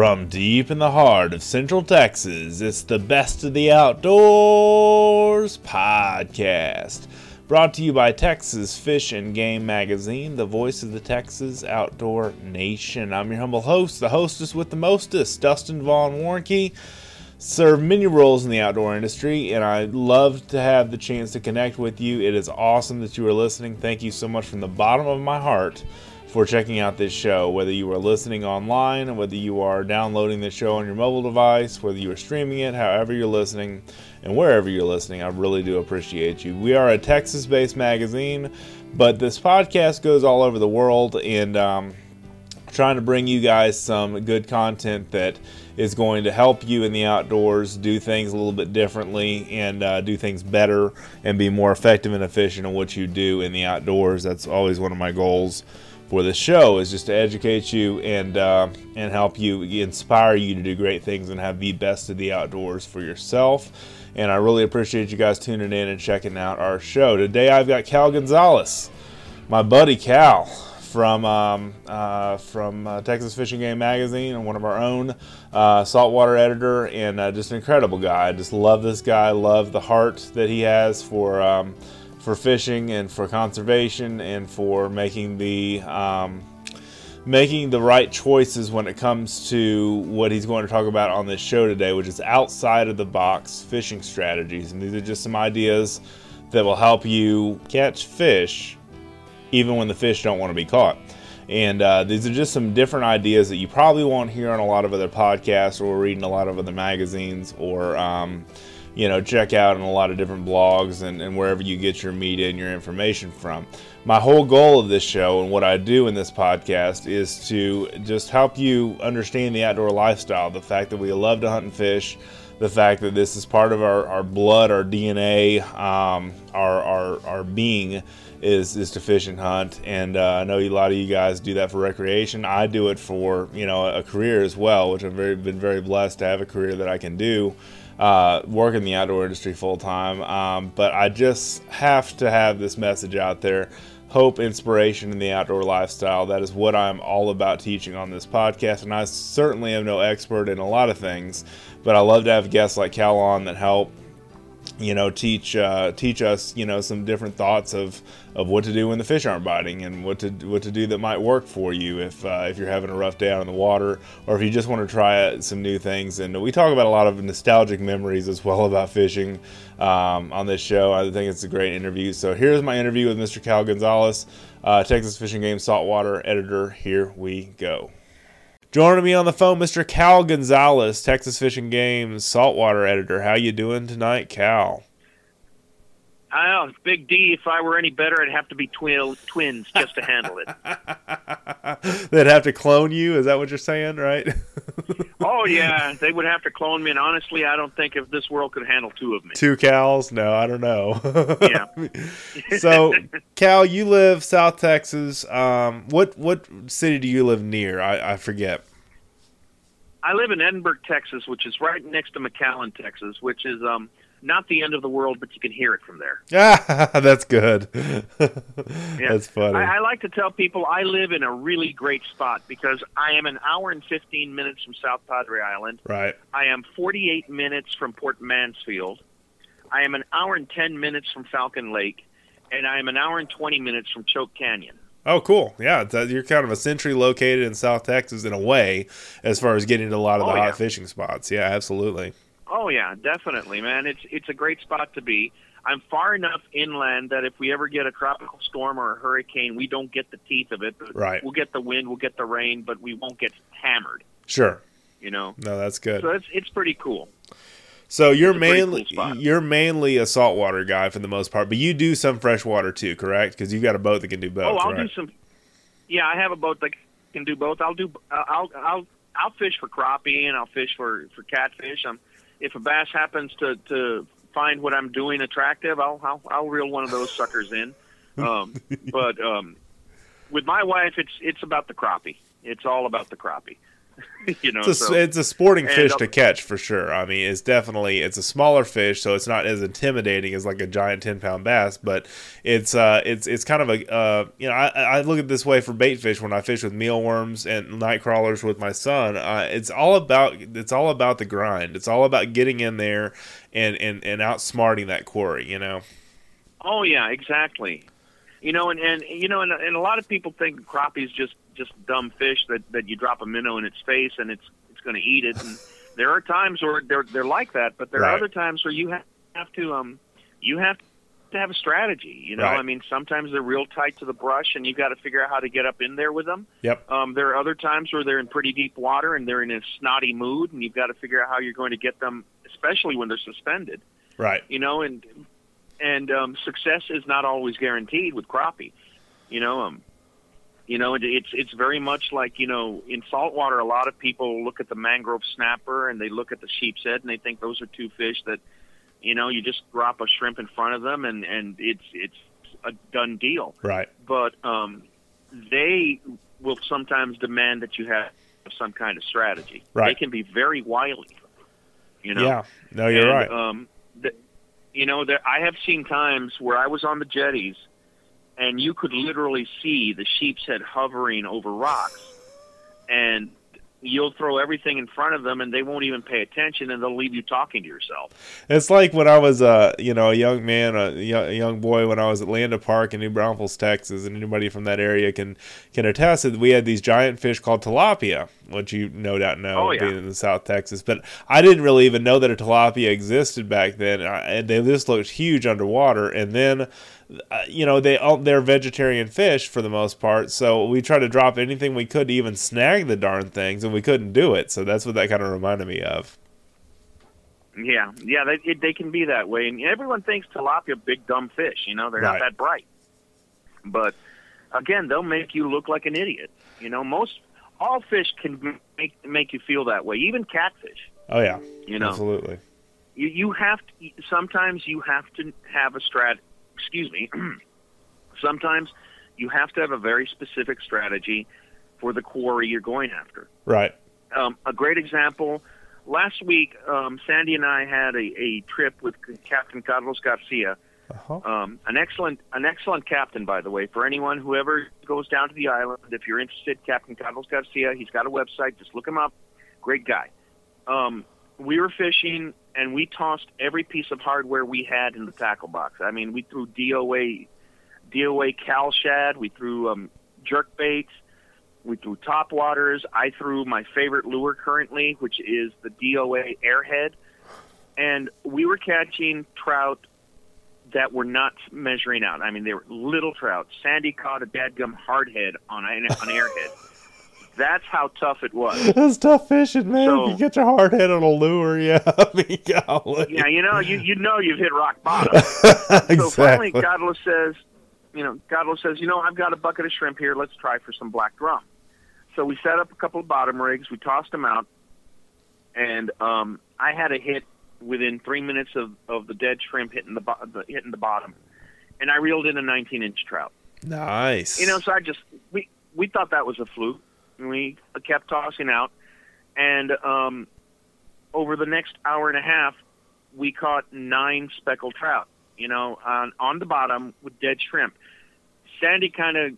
From deep in the heart of Central Texas, it's the Best of the Outdoors podcast. Brought to you by Texas Fish and Game Magazine, the voice of the Texas outdoor nation. I'm your humble host, the hostess with the mostest, Dustin Vaughn Warncke. Serve many roles in the outdoor industry, and I love to have the chance to connect with you. It is awesome that you are listening. Thank you so much from the bottom of my heart for checking out this show. Whether you are listening online, whether you are downloading the show on your mobile device, whether you are streaming it, however you're listening, and wherever you're listening, I really do appreciate you. We are a Texas based magazine, but this podcast goes all over the world and um, trying to bring you guys some good content that is going to help you in the outdoors do things a little bit differently and uh, do things better and be more effective and efficient in what you do in the outdoors. That's always one of my goals for the show is just to educate you and uh, and help you inspire you to do great things and have the best of the outdoors for yourself. And I really appreciate you guys tuning in and checking out our show. Today I've got Cal Gonzales, my buddy Cal from um, uh, from uh, Texas Fishing Game Magazine and one of our own uh, saltwater editor and uh, just an incredible guy. I just love this guy. Love the heart that he has for. Um, for fishing and for conservation and for making the um, making the right choices when it comes to what he's going to talk about on this show today, which is outside of the box fishing strategies. And these are just some ideas that will help you catch fish even when the fish don't want to be caught. And uh, these are just some different ideas that you probably won't hear on a lot of other podcasts or reading a lot of other magazines or. Um, you know, check out in a lot of different blogs and, and wherever you get your media and your information from. My whole goal of this show and what I do in this podcast is to just help you understand the outdoor lifestyle, the fact that we love to hunt and fish, the fact that this is part of our, our blood, our DNA, um, our, our, our being is is to fish and hunt. And uh, I know a lot of you guys do that for recreation. I do it for you know a career as well, which I've very, been very blessed to have a career that I can do uh, work in the outdoor industry full time. Um, but I just have to have this message out there hope, inspiration in the outdoor lifestyle. That is what I'm all about teaching on this podcast. And I certainly am no expert in a lot of things, but I love to have guests like Cal on that help you know teach uh, teach us you know some different thoughts of of what to do when the fish aren't biting and what to what to do that might work for you if uh, if you're having a rough day out in the water or if you just want to try some new things. And we talk about a lot of nostalgic memories as well about fishing um, on this show. I think it's a great interview. So here's my interview with Mr. Cal Gonzales uh, Texas Fishing Game saltwater editor. Here we go Joining me on the phone, Mr. Cal Gonzales, Texas Fishing Games saltwater editor. How you doing tonight, Cal? I know, Big D. If I were any better, I'd have to be twin, twins just to handle it. They'd have to clone you. Is that what you're saying, right? oh yeah, they would have to clone me. And honestly, I don't think if this world could handle two of me. Two Cals? No, I don't know. yeah. so, Cal, you live South Texas. Um, what what city do you live near? I, I forget. I live in Edinburg, Texas, which is right next to McAllen, Texas, which is um not the end of the world, but you can hear it from there. Ah, that's good. yeah. That's funny. I, I, like to tell people I live in a really great spot because I am an hour and 15 minutes from South Padre Island. Right. I am 48 minutes from Port Mansfield. I am an hour and 10 minutes from Falcon Lake. And I am an hour and 20 minutes from Choke Canyon. Oh, cool. Yeah, you're kind of a centrally located in South Texas in a way as far as getting to a lot of the oh, hot yeah. fishing spots. Yeah, absolutely. Oh yeah, definitely, man. It's it's a great spot to be. I'm far enough inland that if we ever get a tropical storm or a hurricane, we don't get the teeth of it. Right. We'll get the wind, we'll get the rain, but we won't get hammered. Sure. You know. No, that's good. So it's it's pretty cool. So you're mainly cool you're mainly a saltwater guy for the most part, but you do some freshwater too, correct? Because you've got a boat that can do both. Oh, I'll right? do some. Yeah, I have a boat that can do both. I'll do. Uh, I'll I'll I'll fish for crappie and I'll fish for for catfish. I'm if a bass happens to to find what I'm doing attractive, I'll I'll, I'll reel one of those suckers in. Um, but um, with my wife, it's it's about the crappie. It's all about the crappie. you know, It's a, so, it's a sporting and, fish uh, to catch for sure. I mean, it's definitely it's a smaller fish, so it's not as intimidating as like a giant ten pound bass. But it's uh it's it's kind of a uh you know I, I look at this way for bait fish when I fish with mealworms and night crawlers with my son. Uh, it's all about it's all about the grind. It's all about getting in there and and and outsmarting that quarry. You know. Oh yeah, exactly. You know, and and you know, and, and a lot of people think crappie's just just dumb fish that that you drop a minnow in its face and it's it's going to eat it. And there are times where they're they're like that, but there Right. are other times where you have, have to um you have to have a strategy. You know, Right. I mean, sometimes they're real tight to the brush, and you've got to figure out how to get up in there with them. Yep. Um, there are other times where they're in pretty deep water and they're in a snotty mood, and you've got to figure out how you're going to get them, especially when they're suspended Right. you know, and and um, success is not always guaranteed with crappie. You know, um, you know, it, it's it's very much like you know, in saltwater, a lot of people look at the mangrove snapper and they look at the sheep's head and they think those are two fish that, you know, you just drop a shrimp in front of them and and it's it's a done deal. Right. But um, they will sometimes demand that you have some kind of strategy. Right. They can be very wily. You know. Yeah. No, you're And, right. Um, the, you know, there, I have seen times where I was on the jetties, and you could literally see the sheep's head hovering over rocks, and you'll throw everything in front of them, and they won't even pay attention, and they'll leave you talking to yourself. It's like when I was a you know a young man, a, yo- a young boy when I was at Landa Park in New Braunfels, Texas, and anybody from that area can can attest that we had these giant fish called tilapia, which you no doubt know Oh, yeah. being in the South Texas. But I didn't really even know that a tilapia existed back then. I, and they just looked huge underwater, and then. Uh, you know they all they're vegetarian fish for the most part, so we tried to drop anything we could to even snag the darn things, and we couldn't do it. So that's what that kind of reminded me of. Yeah, yeah, they it, they can be that way, and everyone thinks tilapia big dumb fish. You know, they're Right. not that bright, but again, they'll make you look like an idiot. You know, most all fish can make make you feel that way, even catfish. Oh yeah, You know, absolutely. you you have to sometimes you have to have a strat excuse me sometimes you have to have a very specific strategy for the quarry you're going after. Right. um, a great example last week um, sandy and i had a, a trip with captain carlos garcia. Uh-huh. um, an excellent an excellent captain by the way. For anyone who ever goes down to the island if you're interested captain carlos garcia he's got a website. Just look him up. Great guy. Um, we were fishing and we tossed every piece of hardware we had in the tackle box i mean we threw doa doa cal shad we threw um, jerk baits we threw top waters i threw my favorite lure currently which is the doa airhead and we were catching trout that were not measuring out. I mean, they were little trout. Sandy caught a dadgum hardhead on an, on airhead. That's how tough it was. That's tough fishing, man. So- you get your hard head on a lure, yeah. I mean, golly. Yeah, you know, you you know you've hit rock bottom. So finally, exactly. Carlos says, you know, Carlos says, you know, I've got a bucket of shrimp here. Let's try for some black drum. So we set up a couple of bottom rigs. We tossed them out, and um, I had a hit within three minutes of, of the dead shrimp hitting the, bo- the hitting the bottom, and I reeled in a 19 inch trout. Nice. You know, so I just we we thought that was a fluke. And we kept tossing out, and um, over the next hour and a half, we caught nine speckled trout. You know, on on the bottom with dead shrimp. Sandy kind of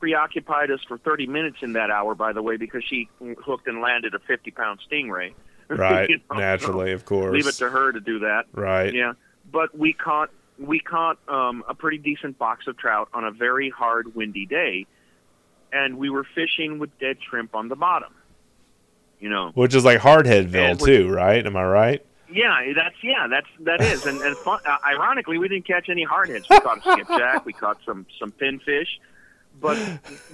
preoccupied us for 30 minutes in that hour, by the way, because she hooked and landed a 50 pound stingray. right. You know, so Naturally, of course. leave it to her to do that. Right. Yeah, but we caught we caught um, a pretty decent box of trout on a very hard, windy day, and we were fishing with dead shrimp on the bottom. You know, Which is like Hardheadville, too, right? Am I right? yeah, that's yeah, that's that is, and and fun, uh, ironically, we didn't catch any hardheads. We caught a skipjack, we caught some some pinfish, but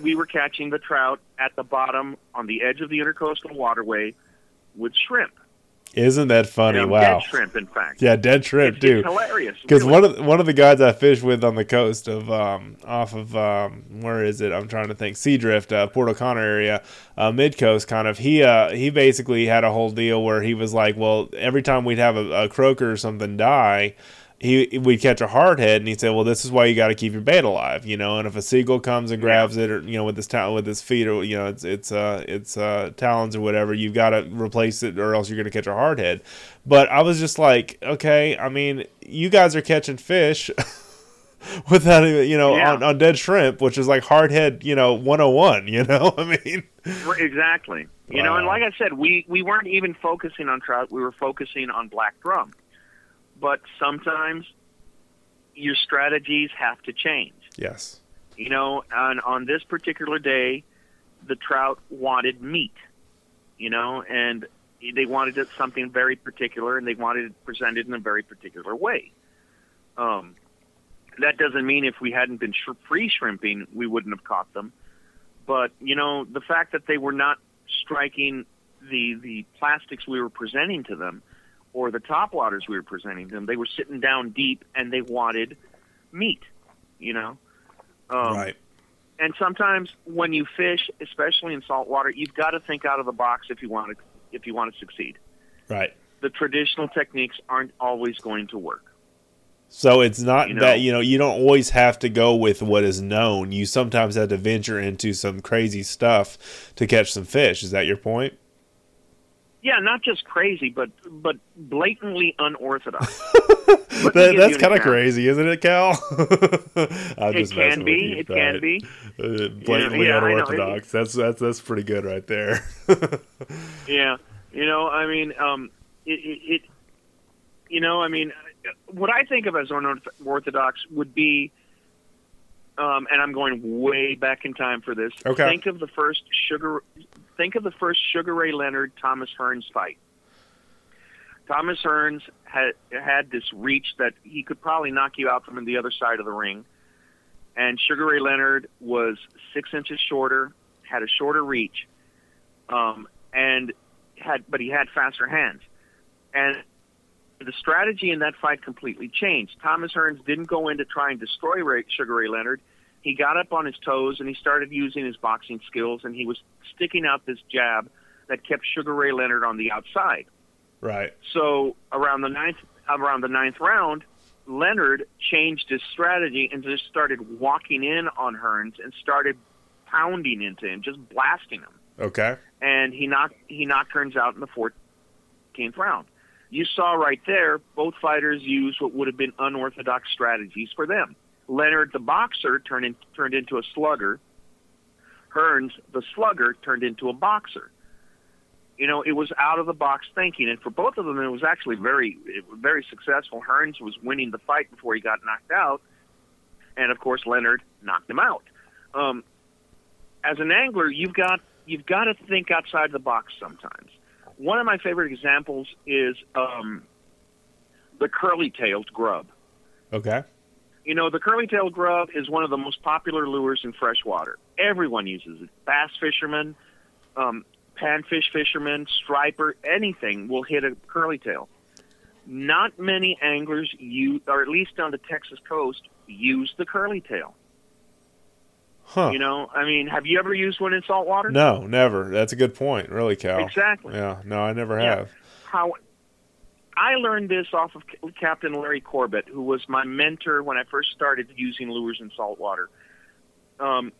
we were catching the trout at the bottom on the edge of the intercoastal waterway with shrimp. Isn't that funny? Wow. dead shrimp, in fact. Yeah, dead shrimp, It's, it's hilarious. Because really. one of the, one of the guys I fish with on the coast of um, off of um, where is it? I'm trying to think. Seadrift, uh, Port O'Connor area, uh, mid coast kind of. He uh, he basically had a whole deal where he was like, well, every time we'd have a, a croaker or something die, he we'd catch a hardhead and he'd say, "Well, this is why you got to keep your bait alive," you know. And if a seagull comes and grabs it, or you know, with his talon with his feet, or you know, it's it's uh it's uh talons or whatever, you've got to replace it, or else you're gonna catch a hardhead. But I was just like, okay, I mean, you guys are catching fish. without even you know yeah. on, on dead shrimp which is like hardhead you know 101 you know i mean exactly you wow. know and like i said we we weren't even focusing on trout we were focusing on black drum but sometimes your strategies have to change. Yes. You know, on on this particular day, the trout wanted meat. You know, and they wanted it something very particular, and they wanted it presented in a very particular way. Um, that doesn't mean if we hadn't been sh- free shrimping, we wouldn't have caught them. But you know, the fact that they were not striking the the plastics we were presenting to them or the top waters we were presenting them, they were sitting down deep and they wanted meat, you know. Um, right. And sometimes when you fish, especially in salt water, you've got to think out of the box if you want to if you want to succeed. Right. The traditional techniques aren't always going to work. So it's not you know, that you know you don't always have to go with what is known. You sometimes have to venture into some crazy stuff to catch some fish. Is that your point? Yeah, not just crazy, but but blatantly unorthodox. that, that's kind of crazy, isn't it, Cal? it can be. It can be. Uh, blatantly yeah, unorthodox. That's that's that's pretty good right there. yeah, you know, I mean, um, it, it, it, you know, I mean, what I think of as unorthodox would be, um, and I'm going way back in time for this. Okay. Think of the first sugar think of the first Sugar Ray Leonard Thomas Hearns fight. Thomas Hearns had had this reach that he could probably knock you out from the other side of the ring, and Sugar Ray Leonard was six inches shorter, had a shorter reach, um, and had but he had faster hands, and the strategy in that fight completely changed. Thomas Hearns didn't go in to try and destroy Ray, Sugar Ray Leonard he got up on his toes and he started using his boxing skills and he was sticking out this jab that kept Sugar Ray Leonard on the outside. Right. So around the ninth around the ninth round, Leonard changed his strategy and just started walking in on Hearns and started pounding into him, just blasting him. Okay. And he knocked he knocked Hearns out in the fourteenth round. You saw right there, both fighters used what would have been unorthodox strategies for them. Leonard the boxer turned in, turned into a slugger. Hearns the slugger turned into a boxer. You know, it was out of the box thinking, and for both of them, it was actually very, very successful. Hearns was winning the fight before he got knocked out, and of course, Leonard knocked him out. Um, as an angler, you've got you've got to think outside the box sometimes. One of my favorite examples is um, the curly-tailed grub. Okay. You know, the curly tail grub is one of the most popular lures in freshwater. Everyone uses it. Bass fishermen, um, panfish fishermen, striper, anything will hit a curly tail. Not many anglers use, or at least on the Texas coast, use the curly tail. Huh. You know, I mean, have you ever used one in salt water? No, never. That's a good point, really, Cal. Exactly. Yeah, no, I never yeah. have. How I learned this off of Captain Larry Corbett, who was my mentor when I first started using lures in saltwater. Um,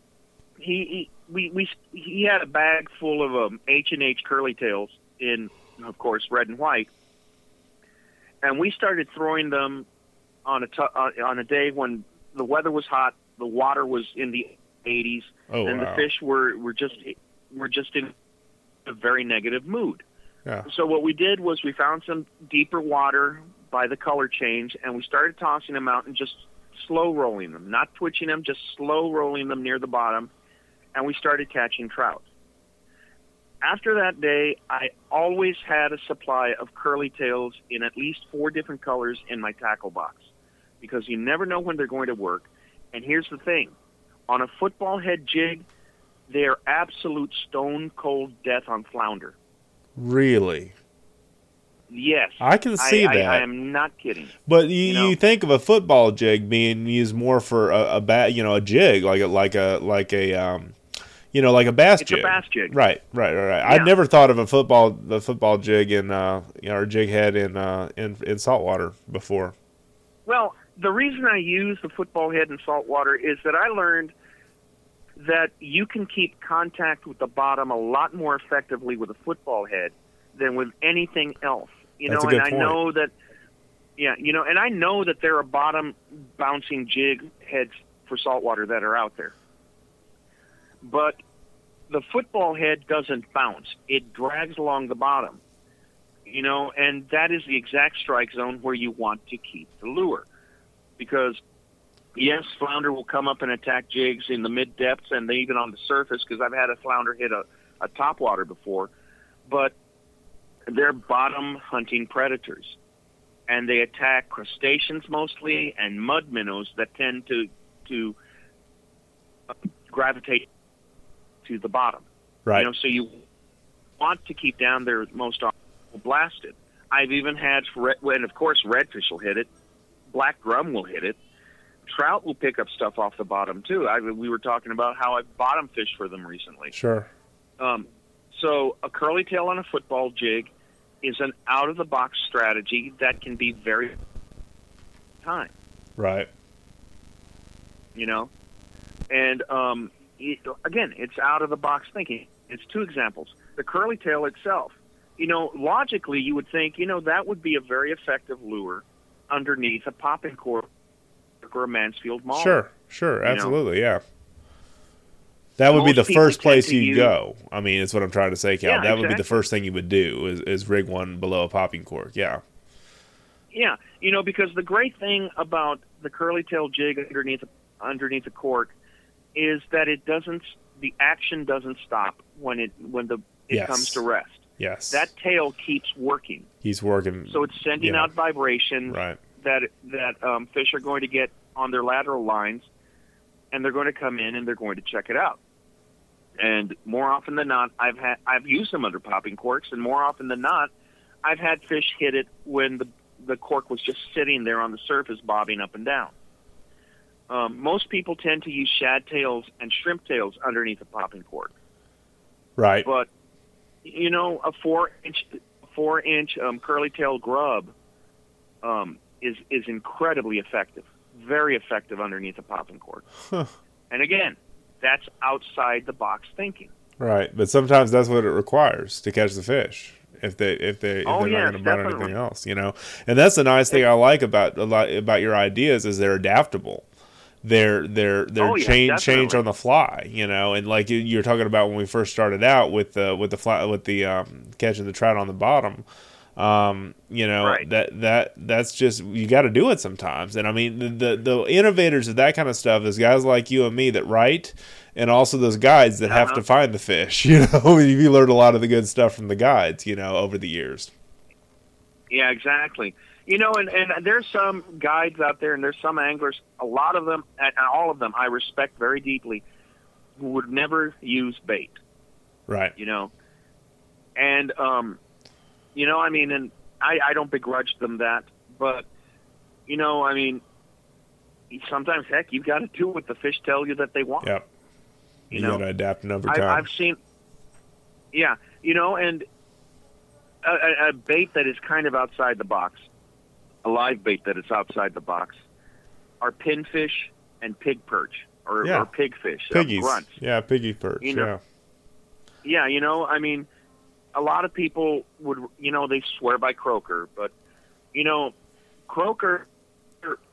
he, he we we he had a bag full of um, H and H curly tails in, of course, red and white, and we started throwing them on a t- uh, on a day when the weather was hot, the water was in the 80s, oh, and wow. the fish were were just were just in a very negative mood. Yeah. So what we did was we found some deeper water by the color change, and we started tossing them out and just slow rolling them, not twitching them, just slow rolling them near the bottom, and we started catching trout. After that day, I always had a supply of curly tails in at least four different colors in my tackle box because you never know when they're going to work. And here's the thing on a football head jig, they're absolute stone cold death on flounder. Really? Yes, I can see I, that. I, I, am not kidding. But you, you, know? you, think of a football jig being used more for a, a bat, you know, a jig like a like a like a um, you know, like a bass it's jig. a bass jig. Right, right, right, right. Yeah. I'd never thought of a football the football jig in uh, you know, or jig head in uh in in saltwater before. Well, the reason I use the football head in saltwater is that I learned that you can keep contact with the bottom a lot more effectively with a football head than with anything else. You That's know, and I know that yeah, you know, and I know that there are bottom bouncing jig heads for saltwater that are out there. But the football head doesn't bounce. It drags along the bottom. You know, and that is the exact strike zone where you want to keep the lure. Because yes, flounder will come up and attack jigs in the mid depths and even on the surface because I've had a flounder hit a, a topwater before, but they're bottom hunting predators. And they attack crustaceans mostly and mud minnows that tend to to uh, gravitate to the bottom. Right. You know, so you want to keep down there most often blasted. I've even had, red, and of course, redfish will hit it. Black drum will hit it. Trout will pick up stuff off the bottom too. I, we were talking about how I bottom fished for them recently. Sure. Um, so a curly tail on a football jig is an out of the box strategy that can be very time. Right. you know and um it, again it's out of the box thinking it's two examples the curly tail itself you know logically you would think you know that would be a very effective lure underneath a popping cork or a Mansfield Mauler Sure. Sure. know. Absolutely. Yeah. That would be the first place you use- go. I mean, it's what I'm trying to say, Cal. Yeah, that would be the first thing you would do is, is rig one below a popping cork. Yeah. yeah you know because the great thing about the curly tail jig underneath underneath the cork is that it doesn't the action doesn't stop when it when the it Yes. comes to rest Yes. that tail keeps working he's working. so it's sending Yeah. out vibration right. That that um, fish are going to get on their lateral lines, and they're going to come in and they're going to check it out. And more often than not, I've had I've used them under popping corks, and more often than not, I've had fish hit it when the the cork was just sitting there on the surface, bobbing up and down. Um, most people tend to use shad tails and shrimp tails underneath a popping cork, Right. but you know, a four inch four inch um, curly tail grub um, is is incredibly effective, very effective underneath a popping cork. Huh. And again, that's outside the box thinking. Right. But sometimes that's what it requires to catch the fish. If they if they if Oh, they're yes, not going to definitely. anything else, you know, and that's the nice thing I like about a lot about your ideas is they're adaptable. They're they're they're Oh, yeah, change change on the fly, you know, and like you, you were talking about when we first started out with the with the fly with the um, catching the trout on the bottom. Um, you know Right. that that that's just you got to do it sometimes. And I mean the, the the innovators of that kind of stuff is guys like you and me that write, and also those guides that have Uh-huh. to find the fish. You know, you learned a lot of the good stuff from the guides. You know, over the years. Yeah, exactly. You know, and, and there's some guides out there, and there's some anglers, a lot of them, and all of them, I respect very deeply, who would never use bait. Right. you know. And um, you know, I mean, and I, I don't begrudge them that, but you know, I mean, sometimes heck, you've got to do what the fish tell you that they want. Yep. You, You, know, got to adapt it over I, time. I've seen, yeah, you know, and a, a, a bait that is kind of outside the box, a live bait that is outside the box, are pinfish and pig perch or, Yeah. or pigfish, uh, Piggies. grunts. Yeah, piggy perch. You know, yeah. yeah, you know, I mean, a lot of people would, you know, they swear by croaker, but you know, croaker.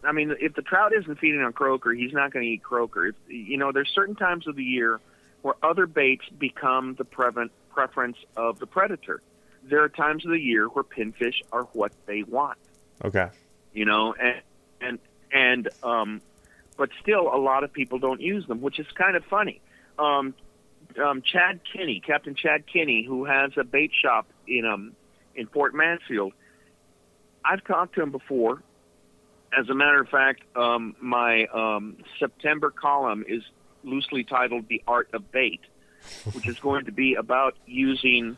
I mean, if the trout isn't feeding on croaker, he's not going to eat croaker. If, you know, there's certain times of the year where other baits become the prevent, preference of the predator. There are times of the year where pinfish are what they want Okay. you know, and and and um, but still, a lot of people don't use them, which is kind of funny. Um, um, Chad Kinney, Captain Chad Kinney, who has a bait shop in um in Port Mansfield, I've talked to him before. As a matter of fact, um, my um, September column is loosely titled "The Art of Bait," which is going to be about using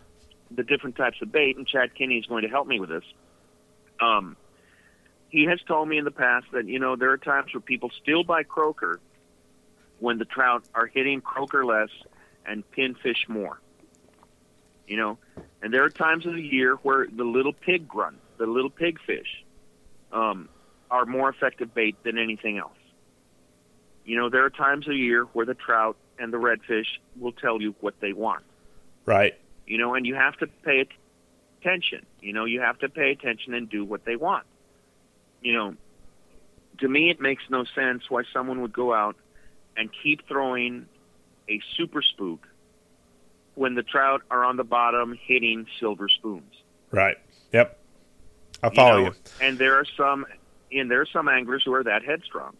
the different types of bait, and Chad Kinney is going to help me with this. Um, he has told me in the past that you know there are times where people still buy croaker when the trout are hitting croaker less and pinfish more. You know, and there are times of the year where the little pig grunt, the little pig fish, um, are more effective bait than anything else. You know, there are times of the year where the trout and the redfish will tell you what they want. Right. You know, and you have to pay attention. You know, you have to pay attention and do what they want. You know, to me, it makes no sense why someone would go out and keep throwing a super spook when the trout are on the bottom hitting silver spoons. Right. Yep. I follow you. know, And there are some, and there are some anglers who are that headstrong.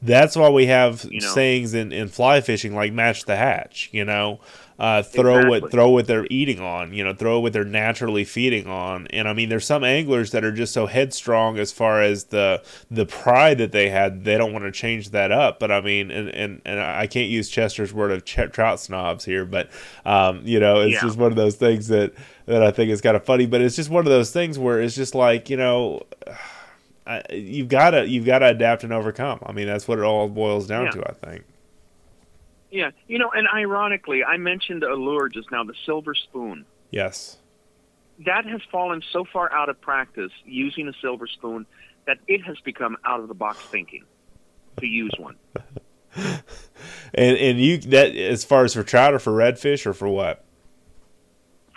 That's why we have You know. sayings in, in fly fishing like match the hatch, you know. Uh, throw Exactly. what throw what they're eating on, you know, throw what they're naturally feeding on. And I mean there's some anglers that are just so headstrong as far as the the pride that they had, they don't want to change that up. But I mean and and, and I can't use Chester's word of ch- trout snobs here, but um, you know, it's Yeah. just one of those things that that I think is kind of funny, but it's just one of those things where it's just like, you know, I, you've got to you've got to adapt and overcome. I mean, that's what it all boils down Yeah. to. I think. Yeah, you know, and ironically, I mentioned a lure just now, the silver spoon. Yes. That has fallen so far out of practice using a silver spoon that it has become out of the box thinking to use one. And and you that as far as for trout or for redfish or for what?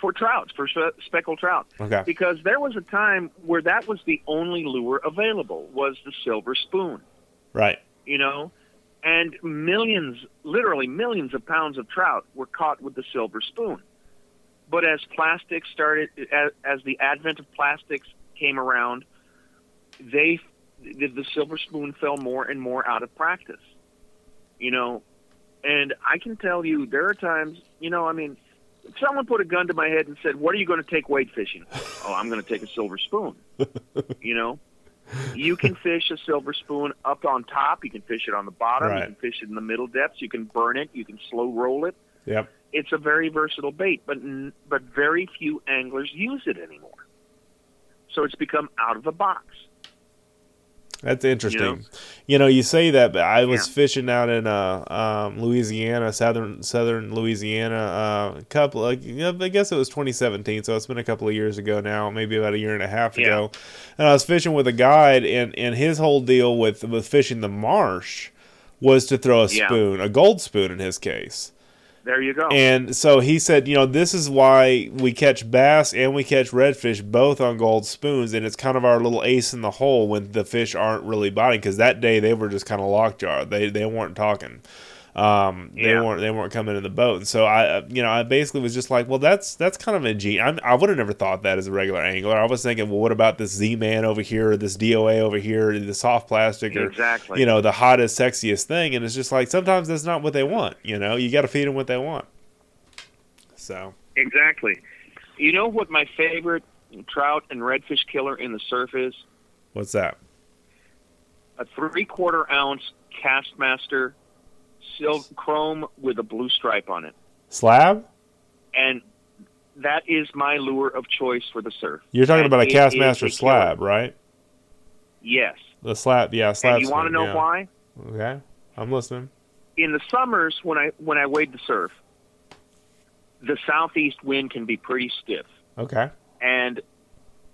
For trouts, for speckled trout. Okay. Because there was a time where that was the only lure available was the silver spoon, Right. you know, and millions, literally millions of pounds of trout were caught with the silver spoon. But as plastics started, as, as the advent of plastics came around, they the, the silver spoon fell more and more out of practice, you know. And I can tell you, there are times, you know, I mean, someone put a gun to my head and said, "What are you going to take wade fishing?" oh, I'm going to take a silver spoon. you know, you can fish a silver spoon up on top. You can fish it on the bottom. Right. You can fish it in the middle depths. You can burn it. You can slow roll it. Yep. It's a very versatile bait, but n- but very few anglers use it anymore. So it's become out of the box. That's interesting. You You know, know? you, say that, but I was Yeah. fishing out in uh, um, Louisiana, southern southern Louisiana, uh, a couple. Like, I guess it was 2017, so it's been a couple of years ago now, maybe about a year and a half Yeah. ago. And I was fishing with a guide, and and his whole deal with with fishing the marsh was to throw a Yeah. spoon, a gold spoon in his case. There you go. And so he said, you know, this is why we catch bass and we catch redfish both on gold spoons, and it's kind of our little ace in the hole when the fish aren't really biting. Because that day they were just kind of lockjaw; they they weren't talking. Um, they Yeah. weren't they weren't coming in the boat, and so I, uh, you know, I basically was just like, well, that's that's kind of ingenious. I, I would have never thought that as a regular angler. I was thinking, well, what about this Z Man over here, or this DOA over here, or the soft plastic, or exactly. you know, the hottest, sexiest thing. And it's just like sometimes that's not what they want. You know, you got to feed them what they want. So Exactly. You know what my favorite trout and redfish killer in the surf is? what's that? A three quarter ounce Castmaster silk chrome with a blue stripe on it. Slab? And that is my lure of choice for the surf. You're talking And about a Castmaster slab, right? Yes. The slab, yeah, slab. and you want to know yeah. why? Okay, I'm listening. In the summers when I when I wade the surf, the southeast wind can be pretty stiff. Okay, and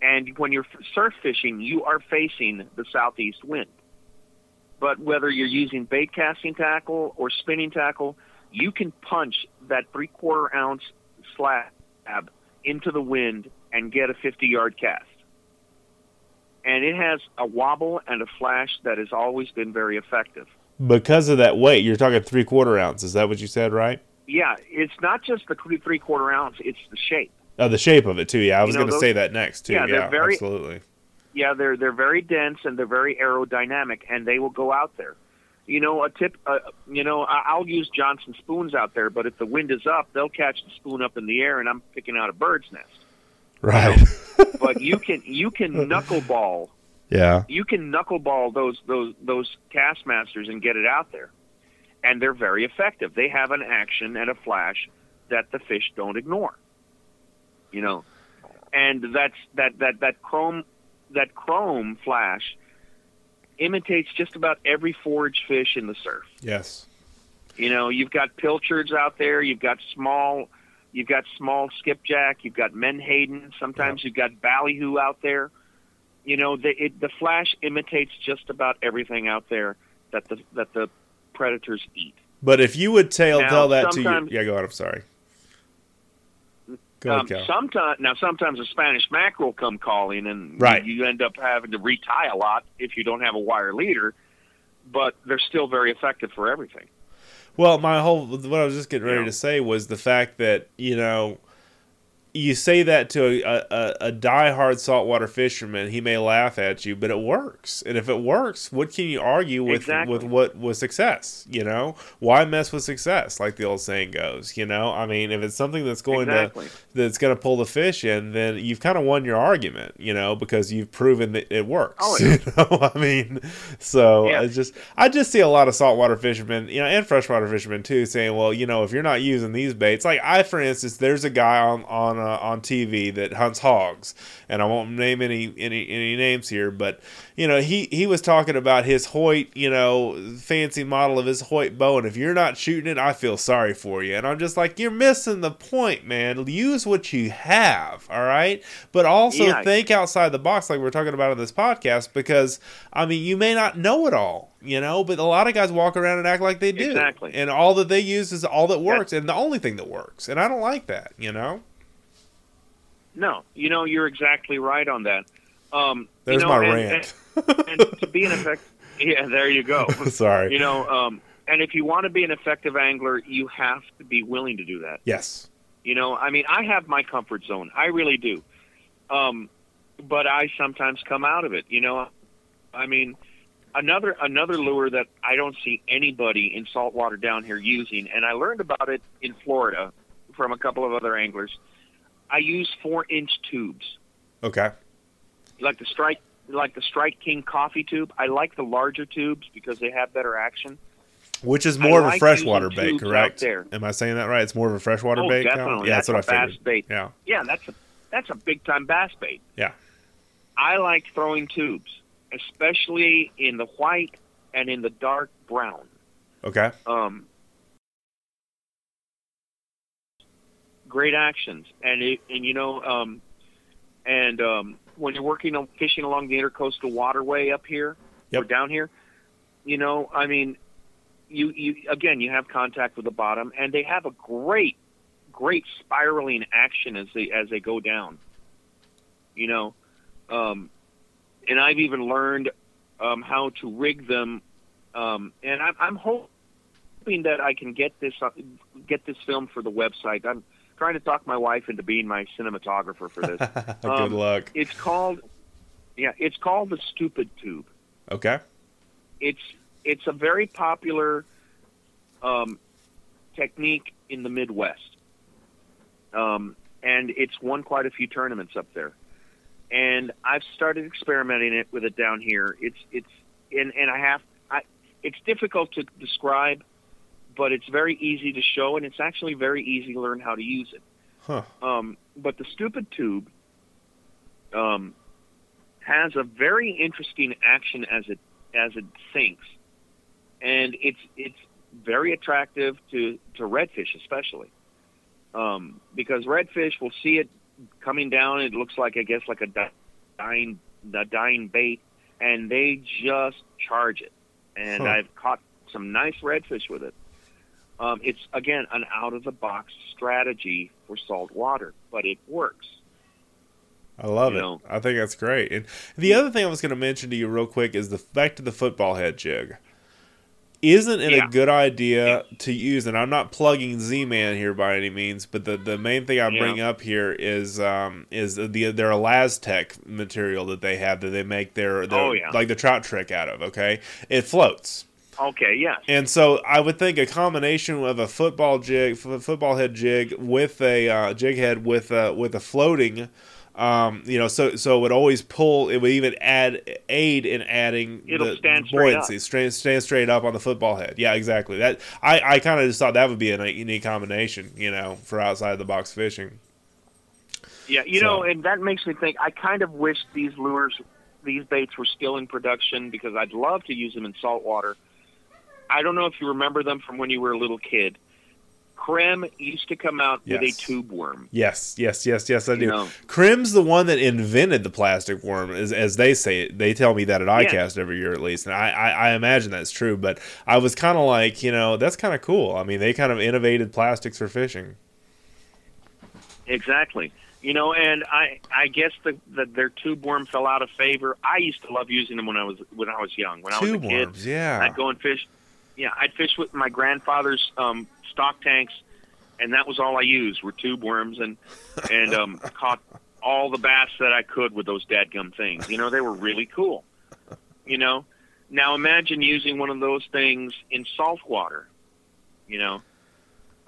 and when you're surf fishing, you are facing the southeast wind. But whether you're using bait casting tackle or spinning tackle, you can punch that three quarter ounce slab into the wind and get a 50 yard cast. And it has a wobble and a flash that has always been very effective. because of that weight, you're talking three quarter ounce. Is that what you said, right? Yeah, it's not just the three quarter ounce; it's the shape. Oh, the shape of it too. Yeah, I You was know, going to say that next too. yeah, Yeah, they're very- absolutely. Yeah, they're they're very dense and they're very aerodynamic, and they will go out there. You know, a tip. Uh, you know, I'll use Johnson spoons out there, but if the wind is up, they'll catch the spoon up in the air, and I'm picking out a bird's nest. Right. But you can you can knuckleball yeah. you can knuckleball those those those cast masters and get it out there, and they're very effective. They have an action and a flash that the fish don't ignore. You know, and that's that that that chrome that chrome flash imitates just about every forage fish in the surf. Yes. You know, you've got pilchards out there, you've got small, you've got small skipjack, you've got menhaden. Sometimes you've got ballyhoo out there. you know, the it, the flash imitates just about everything out there that the that the predators eat. But if you would tell Now, tell that to you, yeah, go ahead. I'm sorry. Go Um, sometimes now, sometimes a Spanish mackerel come calling, and Right. you end up having to retie a lot if you don't have a wire leader. But they're still very effective for everything. Well, my whole what I was just getting ready to say was the fact that you know you say that to a, a, a diehard saltwater fisherman, he may laugh at you, but it works. And if it works, what can you argue with Exactly. with what was success? You know, why mess with success, like the old saying goes. You know, I mean, if it's something that's going Exactly. to that's going to pull the fish in, then you've kind of won your argument. You know, because you've proven that it works. Oh, yeah. You know, I mean, so Yeah. it's just I just see a lot of saltwater fishermen, you know, and freshwater fishermen too, saying, "Well, you know, if you're not using these baits, like I, for instance, there's a guy on on uh, on TV that hunts hogs, and I won't name any any any names here, but you know, he he was talking about his Hoyt, you know, fancy model of his Hoyt bow, and if you're not shooting it, I feel sorry for you, and I'm just like, you're missing the point, man. Use what you have, all right, but also Yeah. think outside the box, like we're talking about in this podcast, because I mean, you may not know it all, you know, but a lot of guys walk around and act like they do. Exactly. And all that they use is all that works and the only thing that works. And I don't like that, you know? No, you know, you're exactly right on that. Um, There's you know, my and, rant. And, and to be an effect, yeah, there you go. Sorry. You know, um, and if you want to be an effective angler, you have to be willing to do that. yes. You know, I mean, I have my comfort zone. I really do. Um, but I sometimes come out of it. You know, I mean, another another lure that I don't see anybody in saltwater down here using, and I learned about it in Florida from a couple of other anglers. I use four inch tubes, Okay. like the strike, like the Strike King coffee tube. I like the larger tubes because they have better action. Which is I more of a freshwater bait, correct? there. Am I saying that right? It's more of a freshwater oh, bait. Definitely. Yeah, that's, that's, what a I bass figured. bait. Yeah. Yeah, that's a that's a big time bass bait. Yeah. I like throwing tubes, especially in the white and in the dark brown. Okay. Um, great actions, and it, and you know, um, and um, when you're working on fishing along the intercoastal waterway up here or down here, you know, I mean, you you again, you have contact with the bottom, and they have a great, great spiraling action as they as they go down. You know, um, and I've even learned um, how to rig them, um, and I'm, I'm hoping that I can get this uh, get this film for the website. I'm trying to talk my wife into being my cinematographer for this. Good Um, luck. it's called, yeah, it's called the Stupid Tube. Okay. It's it's a very popular um, technique in the Midwest, um, and it's won quite a few tournaments up there. And I've started experimenting it with it down here. It's it's and and I have I it's difficult to describe, but it's very easy to show, and it's actually very easy to learn how to use it. Huh. Um, but the stupid tube um, has a very interesting action as it as it sinks, and it's it's very attractive to to redfish especially um, because redfish will see it coming down. It looks like I guess like a dying the dying bait, and they just charge it. And Huh. I've caught some nice redfish with it. Um, it's again an out of the box strategy for salt water, but it works. I love You it. know. I think that's great. And the other thing I was going to mention to you real quick is the back to the football head jig. Isn't it Yeah. a good idea to use? And I'm not plugging Z-Man here by any means, but the, the main thing I Yeah. bring up here is um, is the their ElaZtech material that they have that they make their, their Oh, yeah. like the trout trick out of. Okay, it floats. Okay, yes. And so I would think a combination of a football jig, f- football head jig with a uh, jig head with a, with a floating, um, you know, so so it would always pull. It would even add aid in adding It'll the stand straight buoyancy, stand, stand straight up on the football head. Yeah, exactly. That I, I kind of just thought that would be a unique combination, you know, for outside of the box fishing. Yeah, you So- know, and that makes me think. I kind of wish these lures, these baits, were still in production because I'd love to use them in saltwater. I don't know if you remember them from when you were a little kid. Creme used to come out with a tube worm. Yes, yes, yes, yes, I do. You know. Creme's the one that invented the plastic worm, as, as they say it. They tell me that at ICAST every year at least, and I, I, I imagine that's true. But I was kind of like, you know, that's kind of cool. I mean, they kind of innovated plastics for fishing. Exactly. You know, and I I guess the, the their tube worm fell out of favor. I used to love using them when I was when I was young. When I was a kid, worms, yeah. I'd go and fish. Yeah, I'd fish with my grandfather's um, stock tanks, and that was all I used were tube worms, and and um, caught all the bass that I could with those dadgum things. You know, they were really cool. You know, now imagine using one of those things in salt water. You know.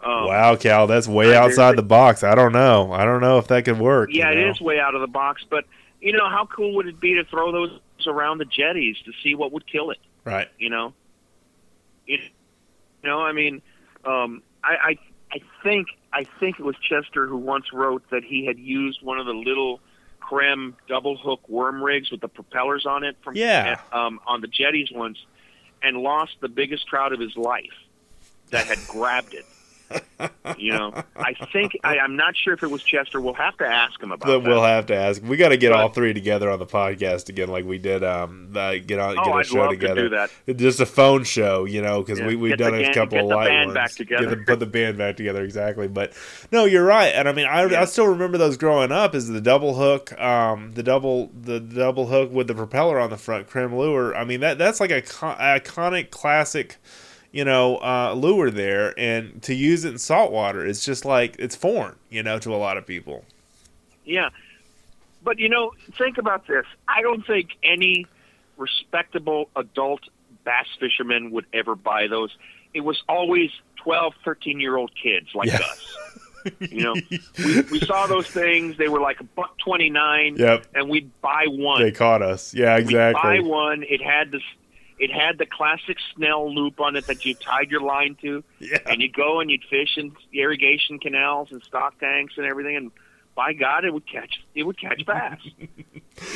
Um, wow, Cal, that's way outside the box. I don't know. I don't know if that could work. Yeah, you know? is way out of the box, but you know how cool would it be to throw those around the jetties to see what would kill it? Right. You know, it. You know, I mean, um, I, I I think I think it was Chester who once wrote that he had used one of the little creme double hook worm rigs with the propellers on it from Yeah. um, on the jetties once, and lost the biggest trout of his life that had grabbed it. You know, I think I, I'm not sure if it was Chester. We'll have to ask him about But that. we'll have to ask. We got to get But- all three together on the podcast again, like we did. Um, uh, get on, Oh, get a I'd show together. to do that. Just a phone show, you know, because Yeah, we we've get done a couple get of the light ones. back together. Get the, put the band back together, exactly. But no, you're right, and I mean, I, Yeah. I still remember those growing up. Is the double hook, um, the double the double hook with the propeller on the front, creme lure. I mean, that that's like a co- iconic classic. You know, uh, lure there, and to use it in saltwater, it's just like it's foreign, you know, to a lot of people. Yeah. But you know, think about this. I don't think any respectable adult bass fisherman would ever buy those. It was always 12, 13 year old kids like Yeah. us. You know, we, we saw those things. They were like a buck 29 Yep, and we'd buy one. they caught us. Yeah, We'd exactly. buy one. It had this it had the classic Snell loop on it that you tied your line to Yeah. and you'd go and you'd fish in irrigation canals and stock tanks and everything, and by God, it would catch it would catch bass.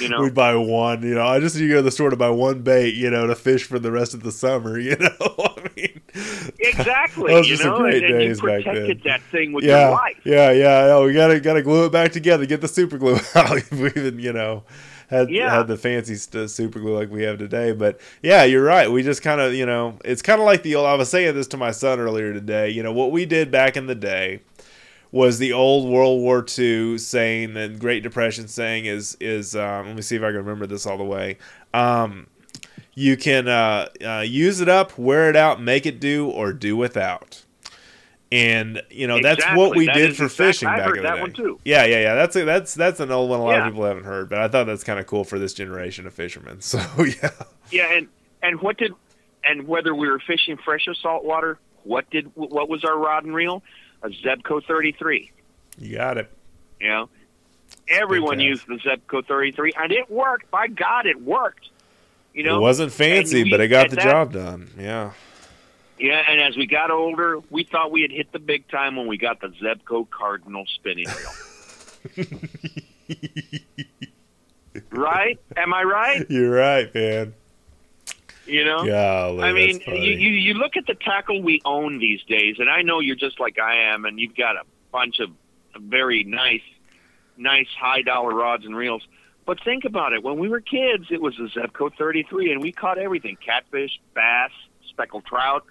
You know, We'd buy one, you know. I just need to go to the store to buy one bait, you know, to fish for the rest of the summer, you know. I mean, exactly. Those you know, great and, and you days back protected then. that thing with yeah, your life. yeah, yeah. Oh, we gotta gotta glue it back together. Get the super glue out. we even, you know, had Yeah. had the fancy st- super glue like we have today. But yeah, you're right. We just kind of, you know, it's kind of like the old. I was saying this to my son earlier today. You know, what we did back in the day was the old World War II saying, the Great Depression saying is is um, let me see if I can remember this all the way. Um, you can uh, uh, use it up, wear it out, make it do, or do without. And you know that's what we That did for fishing I've back in the that day. one too. Yeah, yeah, yeah. That's a, that's that's an old one. A lot Yeah. of people haven't heard, but I thought that's kind of cool for this generation of fishermen. So yeah, Yeah, and and what did and whether we were fishing fresh or salt water, what did what was our rod and reel? A Zebco 33. you got it. You know, everyone used the Zebco 33, and it worked. By God, it worked. You know, it wasn't fancy, we- but it got the that- job done. Yeah. Yeah, and as we got older, we thought we had hit the big time when we got the Zebco Cardinal spinning reel. right? Am I right? You're right, man. You know. Golly, I mean, you, you you look at the tackle we own these days, and I know you're just like I am, and you've got a bunch of very nice, nice high dollar rods and reels. But think about it. When we were kids, it was a Zebco 33, and we caught everything: catfish, bass, speckled trout.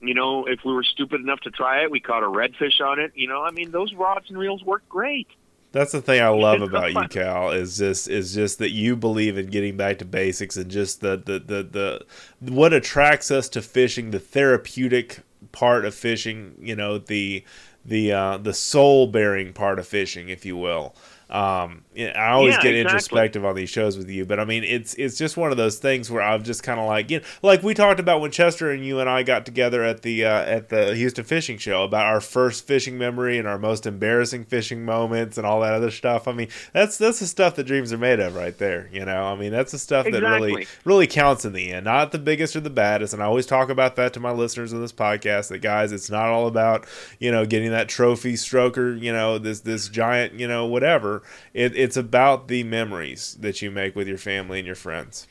You know, if we were stupid enough to try it, we caught a redfish on it. You know, I mean, those rods and reels work great. That's the thing I love about you. Cal, is just is just that you believe in getting back to basics and just the the, the, the what attracts us to fishing, the therapeutic part of fishing, you know, the the uh, the soul baring part of fishing, if you will. Um, I always Yeah, get exactly. introspective on these shows with you, but I mean, it's it's just one of those things where I've just kind of like, you know, like we talked about when Chester and you and I got together at the uh, at the Houston Fishing Show about our first fishing memory and our most embarrassing fishing moments and all that other stuff. I mean, that's that's the stuff that dreams are made of, right there. You know, I mean, that's the stuff that really really counts in the end, not the biggest or the baddest. And I always talk about that to my listeners in this podcast. That guys, it's not all about you know getting that trophy stroker, you know this this giant, you know whatever. It, it's about the memories that you make with your family and your friends.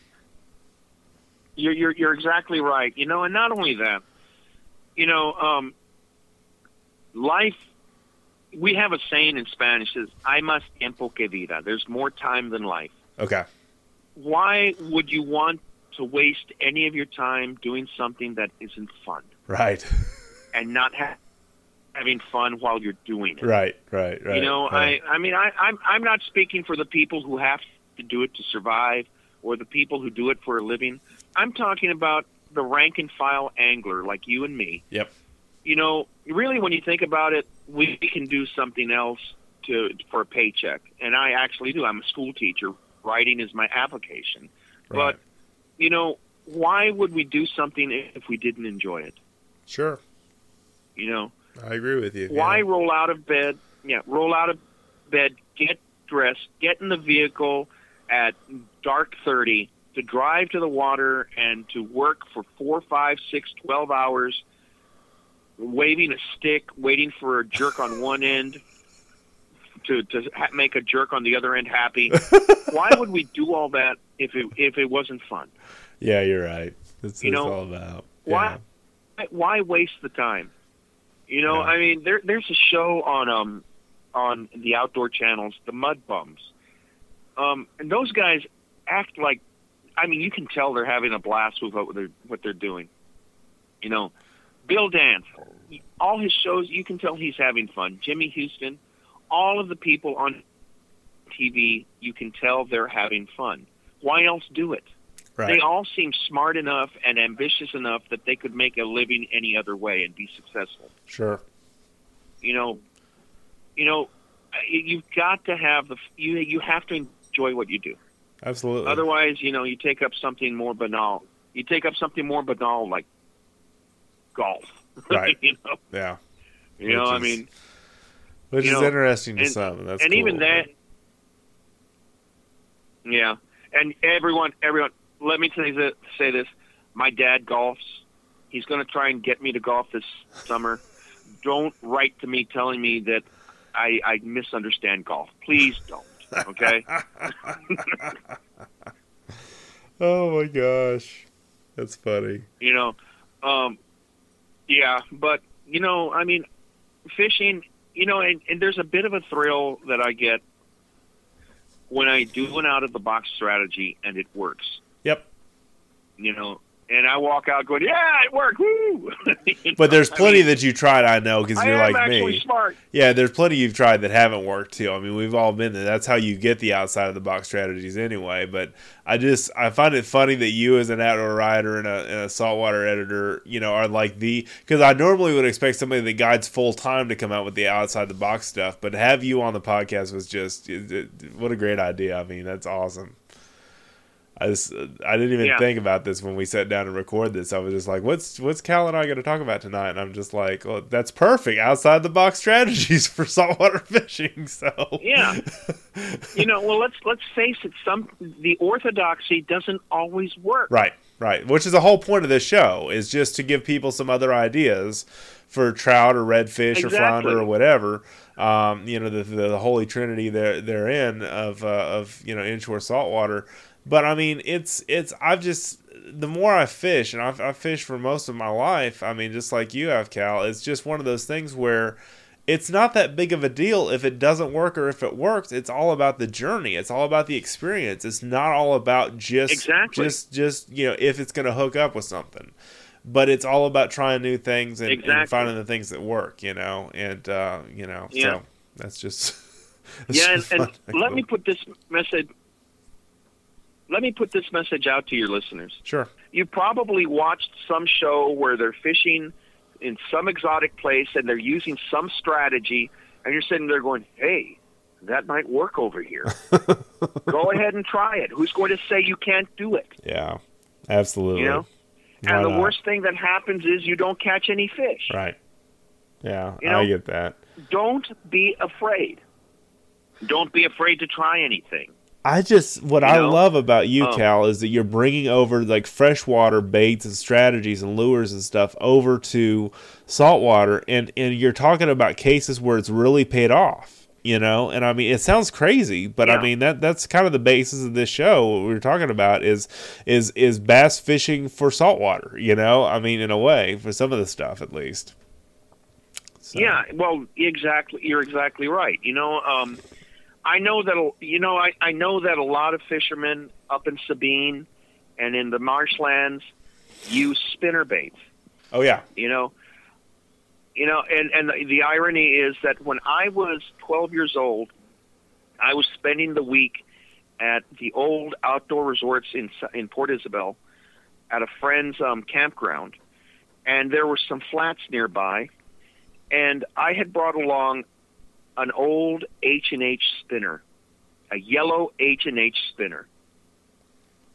You're, you're you're exactly right. You know, and not only that, you know, um, life. We have a saying in Spanish says, "Hay más tiempo que vida." There's more time than life. Okay. Why would you want to waste any of your time doing something that isn't fun Right. and not ha- having fun while you're doing it? right. Right. Right. you know, right. I I mean, I I'm I'm not speaking for the people who have to do it to survive or the people who do it for a living. I'm talking about the rank and file angler like you and me. Yep. You know, really, when you think about it, we can do something else to for a paycheck, and I actually do. I'm a school teacher. Writing is my application, Right. but you know, why would we do something if we didn't enjoy it? Sure. You know, I agree with you. Why Yeah. roll out of bed? Yeah, roll out of bed, get dressed, get in the vehicle at dark 30 to drive to the water and to work for four, five, six, twelve hours, waving a stick, waiting for a jerk on one end to, to ha- make a jerk on the other end happy. Why would we do all that if it, if it wasn't fun? Yeah, you're right. That's You what know, it's all about. why- why waste the time? You know, Yeah. I mean, there there's a show on um on the outdoor channels, the Mud Bums, um, and those guys act like, I mean, you can tell they're having a blast with what they're what they're doing. You know, Bill Dance, all his shows, you can tell he's having fun. Jimmy Houston, all of the people on TV, you can tell they're having fun. Why else do it? Right. They all seem smart enough and ambitious enough that they could make a living any other way and be successful. Sure. You know, you know, you- you've got to have the you you have to enjoy what you do. Absolutely. Otherwise, you know, you take up something more banal. You take up something more banal like golf. Right. you know, yeah. you know. Which I mean, Which is know, interesting to and- some. That's and cool. even that. Yeah, and everyone, everyone. Let me you this, say this: my dad golfs. He's going to try and get me to golf this summer. Don't write to me telling me that I, I misunderstand golf. Please don't. Okay. Oh my gosh. That's funny. you know, um, yeah, but you know, I mean, fishing. You know, and, and there's a bit of a thrill that I get when I do an out of the box strategy and it works. You know, and I walk out going, "Yeah, it worked!" Woo! But there's I plenty mean, that you tried, I know, because you're like me. smart. Yeah, there's plenty you've tried that haven't worked too. I mean, we've all been there. That's how you get the outside of the box strategies anyway. But I just I find it funny that you, as an outdoor writer and a, and a saltwater editor, you know, are like the because I normally would expect somebody that guides full time to come out with the outside the box stuff. But to have you on the podcast was just it- it- what a great idea. I mean, that's awesome. I just I didn't even Yeah. think about this when we sat down to record this. I was just like, "What's what's Cal and I going to talk about tonight?" And I'm just like, "Well, that's perfect. Outside the box strategies for saltwater fishing." So Yeah. You know, well, let's let's face it. Some the orthodoxy doesn't always work. right, right. Which is the whole point of this show is just to give people some other ideas for trout or redfish or flounder or whatever. Um, you know, the, the the holy trinity there therein of uh, of you know inshore saltwater. But I mean, it's it's I've just the more I fish, and I've, I've fished for most of my life. I mean, just like you have, Cal. It's just one of those things where it's not that big of a deal if it doesn't work or if it works. It's all about the journey. It's all about the experience. It's not all about just Exactly. just just you know if it's going to hook up with something. But it's all about trying new things and, and finding the things that work. You know, and uh, you know, Yeah. so that's just. that's yeah, and, and let me put this message. Let me put this message out to your listeners. Sure. you probably watched some show where they're fishing in some exotic place and they're using some strategy and you're sitting there going hey that might work over here go ahead and try it who's going to say you can't do it Yeah. Absolutely. you know Why and the not? worst thing that happens is you don't catch any fish Right. Yeah, You I get that. don't be afraid don't be afraid to try anything I just what You I know? love about you, Um, Cal, is that you're bringing over like freshwater baits and strategies and lures and stuff over to saltwater, and and you're talking about cases where it's really paid off. You know, and I mean, it sounds crazy, but I mean that that's kind of the basis of this show. What we're talking about is is is bass fishing for saltwater. You know, I mean, in a way, for some of the stuff at least. So. Yeah, well, exactly. You're exactly right. You know, um, I know that a- you know I, I know that a lot of fishermen up in Sabine and in the marshlands use spinner baits. Oh yeah. You know, you know, and and the, the irony is that when I was 12 years old, I was spending the week at the old outdoor resorts in in Port Isabel at a friend's um, campground, and there were some flats nearby, and I had brought along an old H and H spinner, a yellow H and H spinner.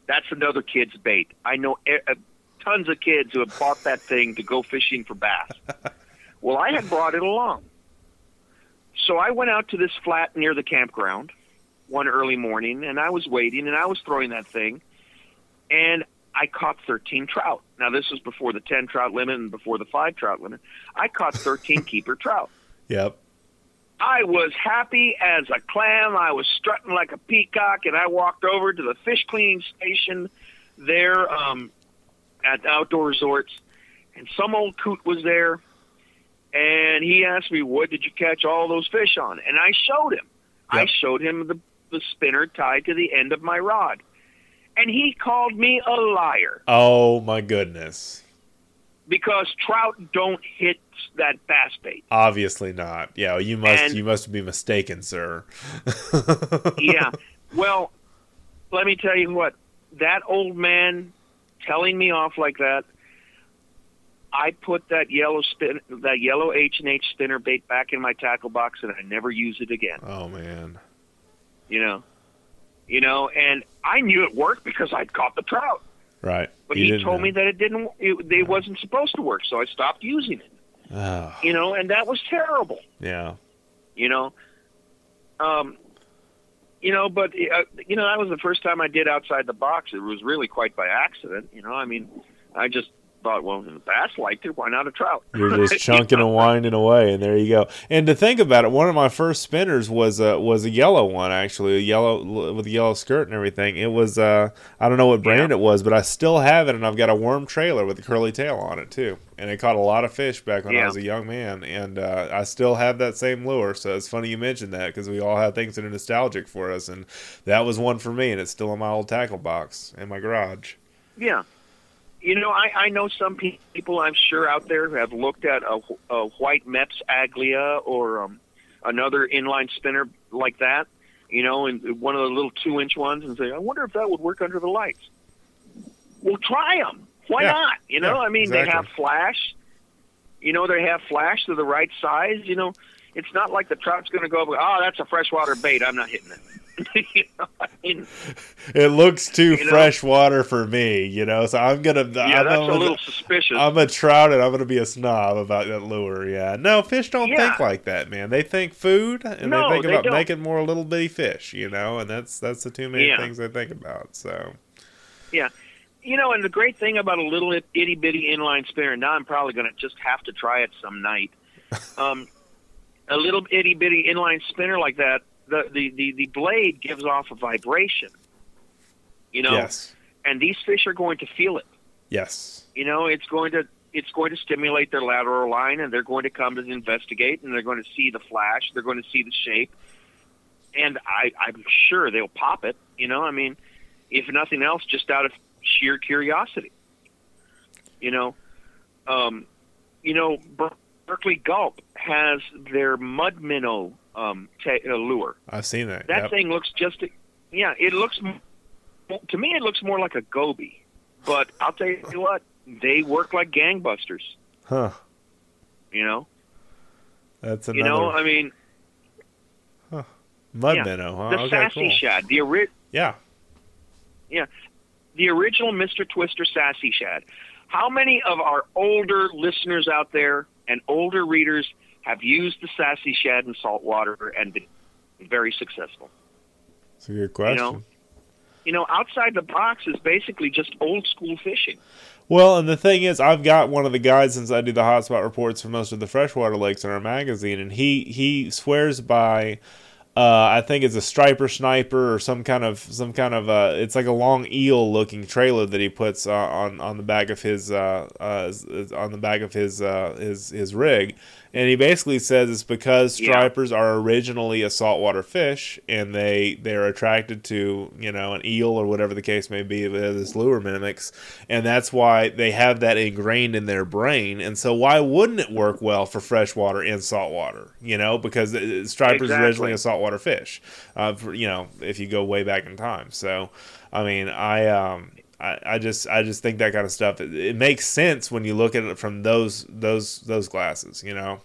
That's another kid's bait. I know uh, tons of kids who have bought that thing to go fishing for bass. well, I had brought it along. So I went out to this flat near the campground one early morning and I was waiting and I was throwing that thing and I caught 13 trout. Now this was before the 10 trout limit and before the 5 trout limit. I caught 13 keeper trout. Yep. I was happy as a clam. I was strutting like a peacock, and I walked over to the fish cleaning station there um, at the outdoor resorts, and some old coot was there, and he asked me, "What did you catch all those fish on?" And I showed him. I showed him the the spinner tied to the end of my rod, and he called me a liar Oh my goodness. Because trout don't hit that fast bait. Obviously not. Yeah, you must And- you must be mistaken, sir. yeah. Well, let me tell you what. That old man telling me off like that. I put that yellow spin, that yellow H and H spinner bait back in my tackle box, and I never use it again. Oh man. You know, you know, and I knew it worked because I'd caught the trout. Right. But You he told know. me that it didn't. It, they wasn't supposed to work, so I stopped using it. Oh, You know, and that was terrible. yeah. you know um you know but uh, you know that was the first time i did outside the box it was really quite by accident you know i mean i just thought well the bass liked it why not a trout You're just chunking and winding away, and there you go. And to think about it, one of my first spinners was a was a yellow one, actually, a yellow with a yellow skirt and everything. It was uh, I don't know what brand Yeah. it was, but I still have it, and I've got a worm trailer with a curly tail on it too. And it caught a lot of fish back when I was a young man, and uh, I still have that same lure. So it's funny you mentioned that because we all have things that are nostalgic for us, and that was one for me, and it's still in my old tackle box in my garage. yeah you know i i know some pe- people i'm sure out there who have looked at a, a white Mepps Aglia or um another inline spinner like that you know and one of the little two inch ones and say i wonder if that would work under the lights. Well try them why Yeah. not? You know Yeah, i mean they have flash. You know they have flash to the right size. You know it's not like the trout's going to go oh that's a freshwater bait. I'm not hitting it you know, I mean, It looks too You know? fresh water for me, you know. So I'm gonna. yeah I'm that's gonna- a little suspicious I'm a trout and I'm gonna be a snob about that lure. Yeah, no, fish don't Yeah. think like that, man. They think food and No, they think they about don't. making more little bitty fish, you know, and that's that's the two main Yeah. things they think about. So Yeah, You know, and the great thing about a little itty bitty inline spinner, now I'm probably going to just have to try it some night. Um, a little itty bitty inline spinner like that, the, the, the, the blade gives off a vibration. You know, yes, and these fish are going to feel it. yes, You know, it's going to it's going to stimulate their lateral line, and they're going to come to investigate, and they're going to see the flash, they're going to see the shape, and I, I'm sure they'll pop it. You know, I mean, if nothing else, just out of sheer curiosity. You know, um, you know, Ber- Berkley Gulp has their mud minnow um, ta uh, lure. I've seen that. That yep. thing looks just, yeah, it looks, to me, it looks more like a goby. But I'll tell you what, they work like gangbusters. Huh? You know, That's another you know, I mean, mud yeah. minnow. Huh? the okay, sassy cool. shad, the ori- Yeah. Yeah, the original Mr. Twister sassy shad. How many of our older listeners out there and older readers have used the sassy shad in salt water and been very successful? it's a good question. know, You know, outside the box is basically just old school fishing. Well, and the thing is, I've got one of the guys since I do the hotspot reports for most of the freshwater lakes in our magazine, and he he swears by uh, I think it's a striper sniper or some kind of some kind of uh, it's like a long eel looking trailer that he puts uh, on on the back of his uh, uh, on the back of his uh, his his rig, and he basically says it's because stripers yeah. are originally a saltwater fish and they they're attracted to you know an eel or whatever the case may be this lure mimics and that's why they have that ingrained in their brain and so why wouldn't it work well for freshwater and saltwater you know because stripers exactly. originally a saltwater fish uh, you know if you go way back in time so I mean I um I, I just I just think that kind of stuff it, it, makes sense when you look at it from those those those glasses, you know.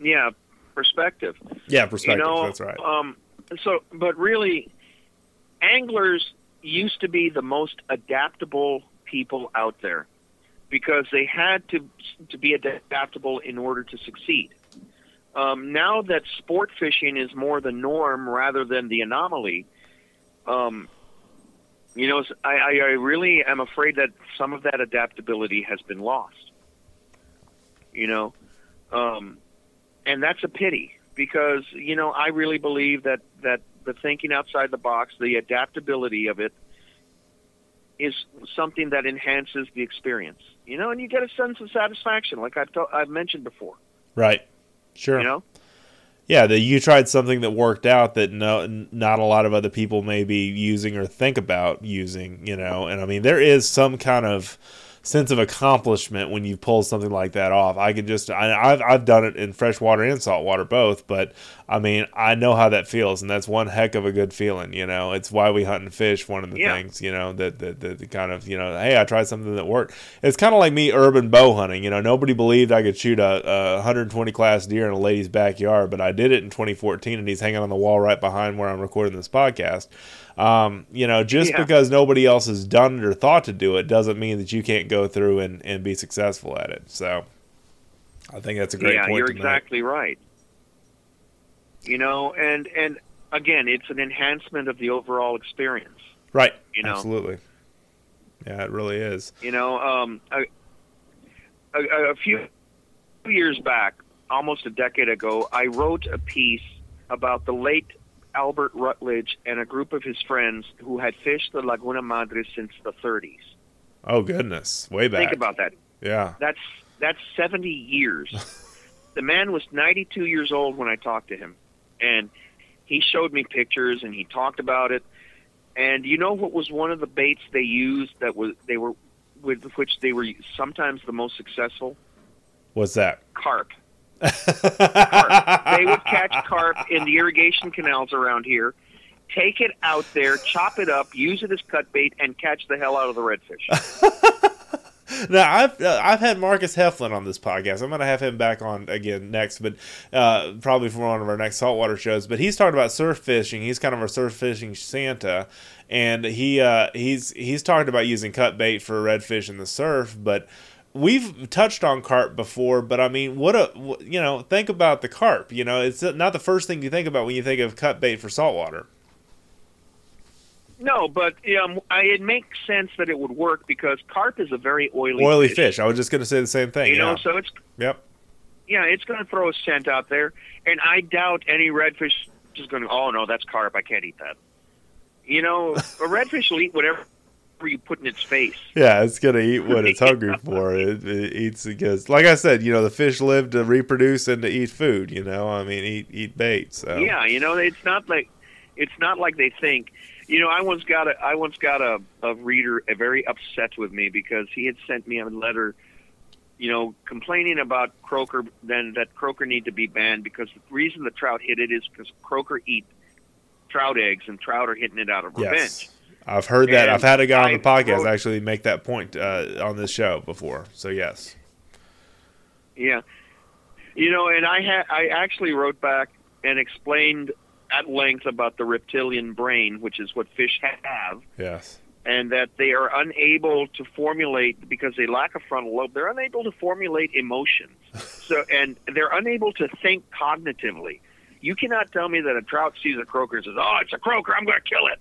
Yeah, perspective. Yeah, perspective. You know, that's right. Um, so, but really, anglers used to be the most adaptable people out there because they had to to be adaptable in order to succeed. Um, now that sport fishing is more the norm rather than the anomaly, um, you know, I, I really am afraid that some of that adaptability has been lost. You know, um, and that's a pity because you know I really believe that that the thinking outside the box, the adaptability of it, is something that enhances the experience. You know, and you get a sense of satisfaction, like I've I've mentioned before. Right. Sure. You know yeah, that you tried something that worked out that no, not a lot of other people may be using or think about using, you know. And I mean, there is some kind of sense of accomplishment when you pull something like that off. I can just I, have I've done it in freshwater and saltwater both, but I mean I know how that feels, and that's one heck of a good feeling. You know, it's why we hunt and fish. One of the yeah. things you know that that, that kind of you know hey I tried something that worked. It's kind of like me urban bow hunting. You know, nobody believed I could shoot a, a 120 class deer in a lady's backyard, but I did it in 2014, and he's hanging on the wall right behind where I'm recording this podcast. Um, you know, just yeah. because nobody else has done it or thought to do it doesn't mean that you can't go through and, and be successful at it. So I think that's a great yeah, point. you're exactly make. right. You know, and and again, it's an enhancement of the overall experience. Right. You know, absolutely. Yeah, it really is. You know, um, a, a, a few years back, almost a decade ago, I wrote a piece about the late Albert Rutledge and a group of his friends who had fished the Laguna Madre since the 30s. Oh goodness, way back. Think about that. Yeah. That's that's 70 years. the man was 92 years old when I talked to him, and he showed me pictures and he talked about it. And you know what was one of the baits they used that was they were with which they were sometimes the most successful? What's that? Carp carp. They would catch carp in the irrigation canals around here, take it out there, chop it up, use it as cut bait, and catch the hell out of the redfish. now I've uh, I've had Marcus Heflin on this podcast. I'm going to have him back on again next, but uh, probably for one of our next saltwater shows. But he's talking about surf fishing. He's kind of a surf fishing Santa, and he uh, he's he's talked about using cut bait for redfish in the surf, but we've touched on carp before, but I mean, what a you know, think about the carp. You know, it's not the first thing you think about when you think of cut bait for saltwater. No, but um, I, it makes sense that it would work because carp is a very oily oily fish. fish. I was just going to say the same thing. You yeah. know, so it's yep. Yeah, it's going to throw a scent out there, and I doubt any redfish is going to. Oh no, that's carp. I can't eat that. You know, a redfish will eat whatever you put in its face. Yeah, it's gonna eat what it's hungry for. It, it, eats because, like I said, you know, the fish live to reproduce and to eat food. You know, I mean, eat eat bait. So yeah, you know, it's not like it's not like they think. You know, I once got a I once got a, a reader a very upset with me because he had sent me a letter, you know, complaining about croaker. Then that croaker need to be banned because the reason the trout hit it is because croaker eat trout eggs and trout are hitting it out of revenge. Yes. I've heard that. And I've had a guy on the podcast wrote, actually make that point uh, on this show before. So yes. Yeah, you know, and I had I actually wrote back and explained at length about the reptilian brain, which is what fish have. Yes. And that they are unable to formulate because they lack a frontal lobe. They're unable to formulate emotions. so and they're unable to think cognitively. You cannot tell me that a trout sees a croaker and says, "Oh, it's a croaker. I'm going to kill it."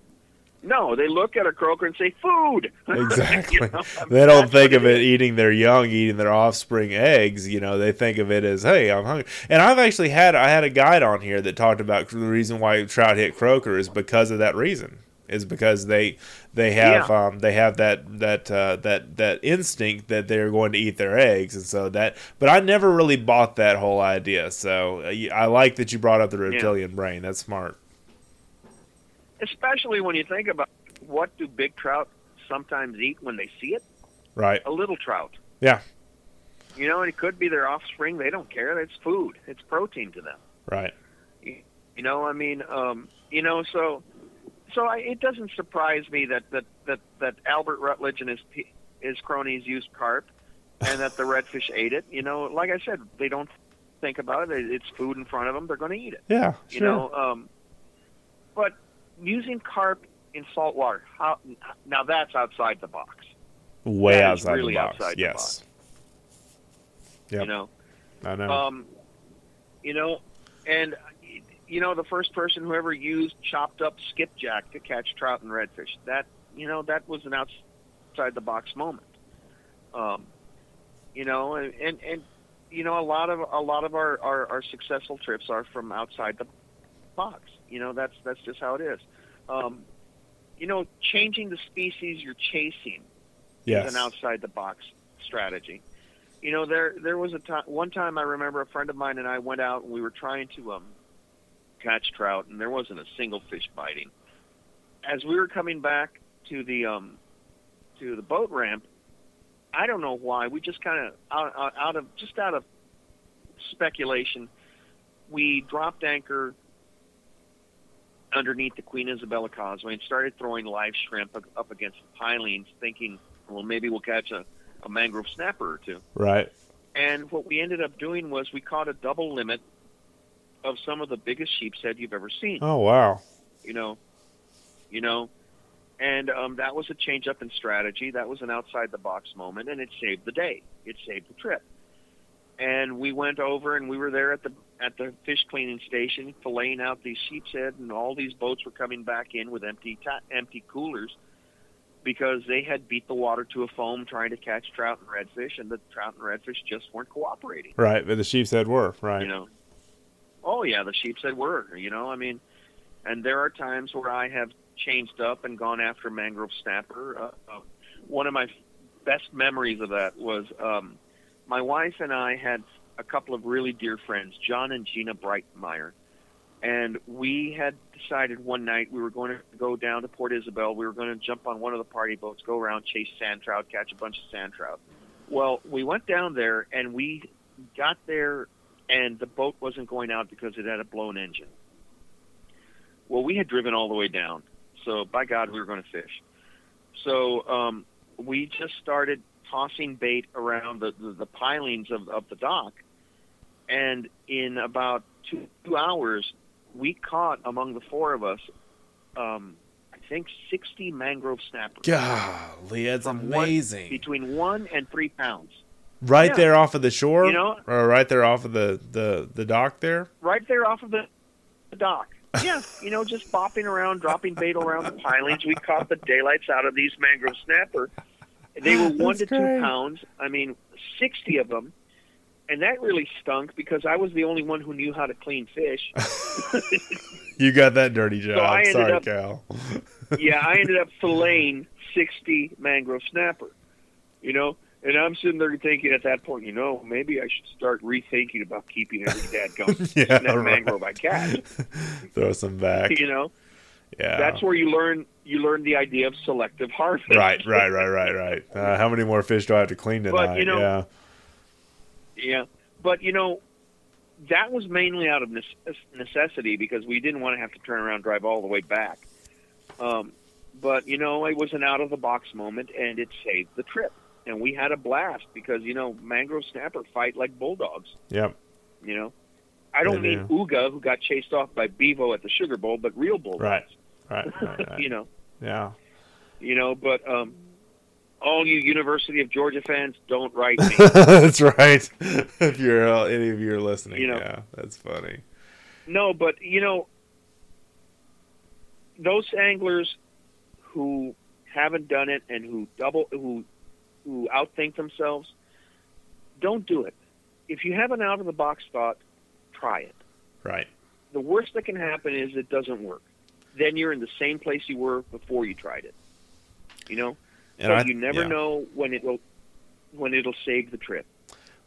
No, they look at a croaker and say food. Exactly. You know, they don't think of it eating their young, eating their offspring eggs. You know, they think of it as, "Hey, I'm hungry." And I've actually had I had a guide on here that talked about the reason why trout hit croaker is because of that reason. Is because they they have Yeah. um, they have that that uh, that that instinct that they're going to eat their eggs, and so that. But I never really bought that whole idea. So I like that you brought up the reptilian brain. That's smart. Especially when you think about what do big trout sometimes eat when they see it? Right. A little trout. Yeah. You know, and it could be their offspring. They don't care. It's food. It's protein to them. Right. You know, I mean, um, you know, so so I, it doesn't surprise me that that that that Albert Rutledge and his his cronies used carp, and that the redfish ate it. You know, like I said, they don't think about it. It's food in front of them. They're going to eat it. Yeah. You know, um, but using carp in salt water, how now that's outside the box. way that outside really the box. outside yes. Yep. You know, I know. um, you know, and you know the first person who ever used chopped up skipjack to catch trout and redfish. That you know that was an outside the box moment. Um, you know, and, and and you know a lot of a lot of our, our our successful trips are from outside the box. You know that's that's just how it is. Um, you know, changing the species you're chasing yes. is an outside the box strategy. You know, there there was a time one time I remember a friend of mine and I went out and we were trying to um catch trout and there wasn't a single fish biting. As we were coming back to the um to the boat ramp, I don't know why we just kind of out, out out of just out of speculation, we dropped anchor underneath the Queen Isabella Causeway and started throwing live shrimp up- against the pilings, thinking, well, maybe we'll catch a, a mangrove snapper or two. Right. And what we ended up doing was we caught a double limit of some of the biggest sheepshead you've ever seen. Oh wow. You know, you know, and um, that was a change up in strategy. That was an outside the box moment, and it saved the day. It saved the trip. And we went over, and we were there at the at the fish cleaning station, filleting out these sheepshead, and all these boats were coming back in with empty ta- empty coolers because they had beat the water to a foam trying to catch trout and redfish, and the trout and redfish just weren't cooperating. Right. But the sheepshead were right. You know. Oh yeah, the sheepshead were. You know, I mean, and there are times where I have changed up and gone after mangrove snapper. Uh, uh, one of my best memories of that was um, my wife and I had a couple of really dear friends, John and Gina Breitmeyer, and we had decided one night we were going to go down to Port Isabel. We were going to jump on one of the party boats, go around, chase sand trout, catch a bunch of sand trout. Well, we went down there and we got there and the boat wasn't going out because it had a blown engine. Well, we had driven all the way down, so by God, we were going to fish. So um, we just started tossing bait around the, the, the pilings of, of the dock, and in about two, two hours, we caught among the four of us, um, I think, 60 mangrove snappers. Golly, that's From one- amazing. Between one and three pounds. right yeah. there off of the shore, You know- or right there off of the the the dock there. right there off of the, the dock. Yeah, you know, just bopping around, dropping bait around the pilings. We caught the daylights out of these mangrove snapper. They were ah, one That's to two pounds. I mean, sixty of them, and that really stunk because I was the only one who knew how to clean fish. You got that dirty job. Ended Sorry, up- Cal. yeah, I ended up filleting sixty mangrove snapper. You know, and I'm sitting there thinking at that point, you know, maybe I should start rethinking about keeping every dadgum Yeah, snap right. mangrove I catch. Throw some back. You know. Yeah. That's where you learn you learn the idea of selective harvest. right, right, right, right, right. Uh, how many more fish do I have to clean But, tonight? you know- yeah. Yeah, but you know, that was mainly out of necessity because we didn't want to have to turn around and drive all the way back. Um, but you know, it was an out of the box moment, and it saved the trip. And we had a blast because you know mangrove snapper fight like bulldogs. Yep. You know, I don't They mean Uga who got chased off by Bevo at the Sugar Bowl, but real bulldogs. Right. Right. Right. right. you know. yeah. you know. But um, all you University of Georgia fans, don't write me. that's right. if you're uh, any of you are listening, You know. yeah, that's funny. no, but you know, those anglers who haven't done it and who double who who outthink themselves, don't do it. If you have an out of the box thought, try it. Right. The worst that can happen is it doesn't work. Then you're in the same place you were before you tried it. You know, And so I- you never yeah. know when it will when it'll save the trip.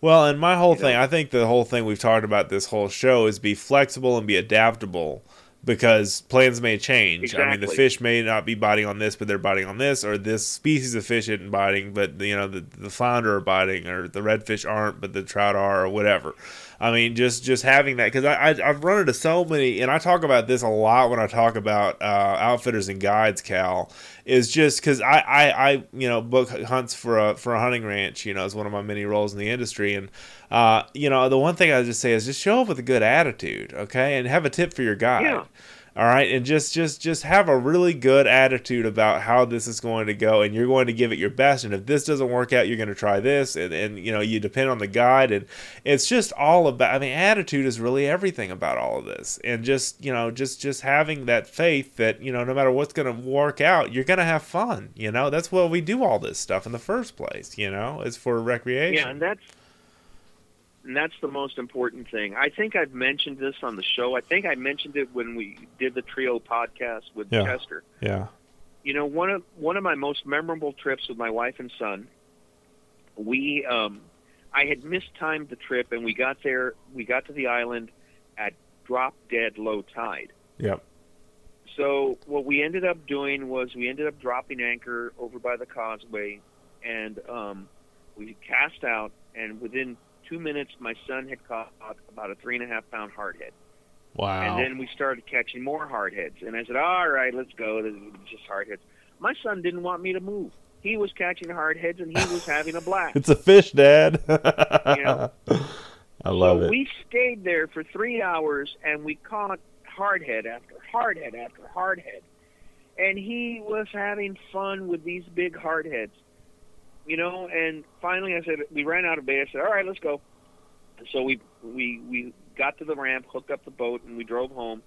Well, and my whole You thing, know? I think the whole thing we've talked about this whole show is be flexible and be adaptable because plans may change. I mean, the fish may not be biting on this, but they're biting on this, or this species of fish isn't biting, but you know the the flounder are biting, or the redfish aren't, but the trout are, or whatever. I mean, just just having that because I, I I've run into so many, and I talk about this a lot when I talk about uh, outfitters and guides. Cal is just because I, I I you know book hunts for a for a hunting ranch. You know, is one of my many roles in the industry, and uh, you know the one thing I just say is just show up with a good attitude, okay, and have a tip for your guide. Yeah. All right, and just just just have a really good attitude about how this is going to go, and you're going to give it your best. And if this doesn't work out, you're going to try this, and and you know you depend on the guide, and it's just all about. I mean, attitude is really everything about all of this, and just you know just just having that faith that you know no matter what's going to work out, you're going to have fun. You know that's why we do all this stuff in the first place. You know, it's for recreation. Yeah, and that's and that's the most important thing. I think I've mentioned this on the show. I think I mentioned it when we did the trio podcast with Yeah. Chester. yeah, You know, one of one of my most memorable trips with my wife and son. We, um, I had mistimed the trip, and we got there. We got to the island at drop dead low tide. yep, So what we ended up doing was we ended up dropping anchor over by the causeway, and um, we cast out. And within two minutes, my son had caught about a three and a half pound hardhead. wow, And then we started catching more hardheads. And I said, "All right, let's go. This is just hardheads." My son didn't want me to move. He was catching hardheads, and he was having a blast. it's a fish, Dad. you know? I love so it. we stayed there for three hours, and we caught hardhead after hardhead after hardhead, and he was having fun with these big hardheads, you know. And finally, I said, we ran out of bait. I said, "All right, let's go." And so we we we got to the ramp, hooked up the boat, and we drove home.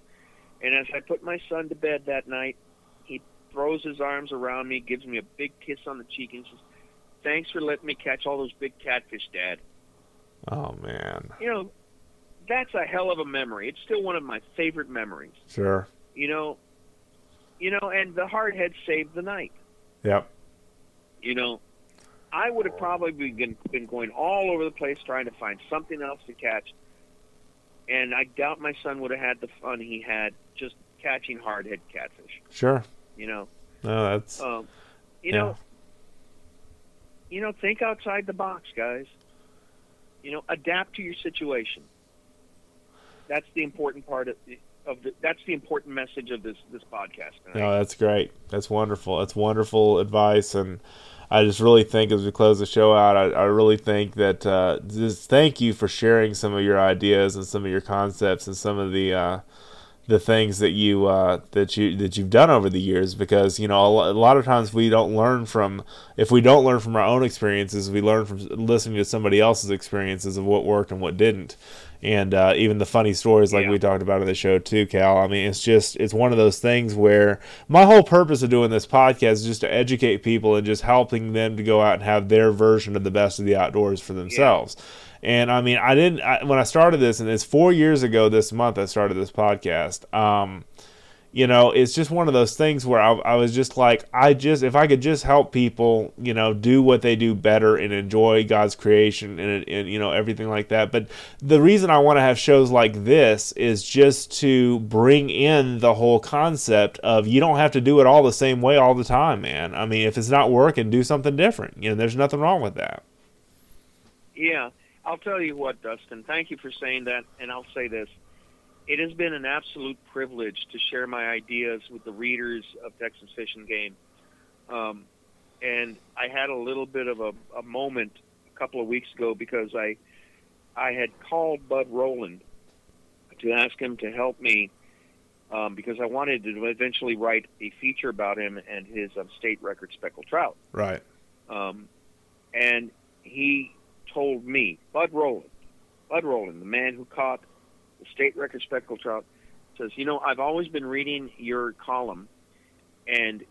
And as I put my son to bed that night, he throws his arms around me, gives me a big kiss on the cheek, and says, "Thanks for letting me catch all those big catfish, Dad." oh man, you know, that's a hell of a memory. It's still one of my favorite memories. sure. You know, you know, and the hardhead saved the night. Yep. You know, I would have probably been been going all over the place trying to find something else to catch, and I doubt my son would have had the fun he had just catching hardhead catfish. Sure. You know, No, that's um, you Yeah. know, you know, think outside the box, guys. You know, adapt to your situation. That's the important part of, of the. That's the important message of this this podcast. tonight. no, that's great. That's wonderful. That's wonderful advice, and I just really think as we close the show out, I, I really think that uh, just thank you for sharing some of your ideas and some of your concepts and some of the. Uh, the things that you uh, that you that you've done over the years because you know a a lot of times we don't learn from if we don't learn from our own experiences we learn from listening to somebody else's experiences of what worked and what didn't and uh, even the funny stories like Yeah. we talked about in the show too cal i mean it's just it's one of those things where my whole purpose of doing this podcast is just to educate people and just helping them to go out and have their version of the best of the outdoors for themselves and I mean, I didn't I, when I started this, and it's four years ago this month I started this podcast. Um, you know, it's just one of those things where I, I was just like, I just if I could just help people, you know, do what they do better and enjoy God's creation and, and you know everything like that. But the reason I want to have shows like this is just to bring in the whole concept of you don't have to do it all the same way all the time, man. I mean, if it's not working, do something different. You know, there's nothing wrong with that. Yeah, I'll tell you what, Dustin. Thank you for saying that, and I'll say this: it has been an absolute privilege to share my ideas with the readers of Texas Fish and Game. Um, and I had a little bit of a, a moment a couple of weeks ago because I I had called Bud Rowland to ask him to help me um, because I wanted to eventually write a feature about him and his um, state record speckled trout. Right. Um, and he told me, Bud Rowland, Bud Rowland, the man who caught the state record speckled trout, says, you know, I've always been reading your column, and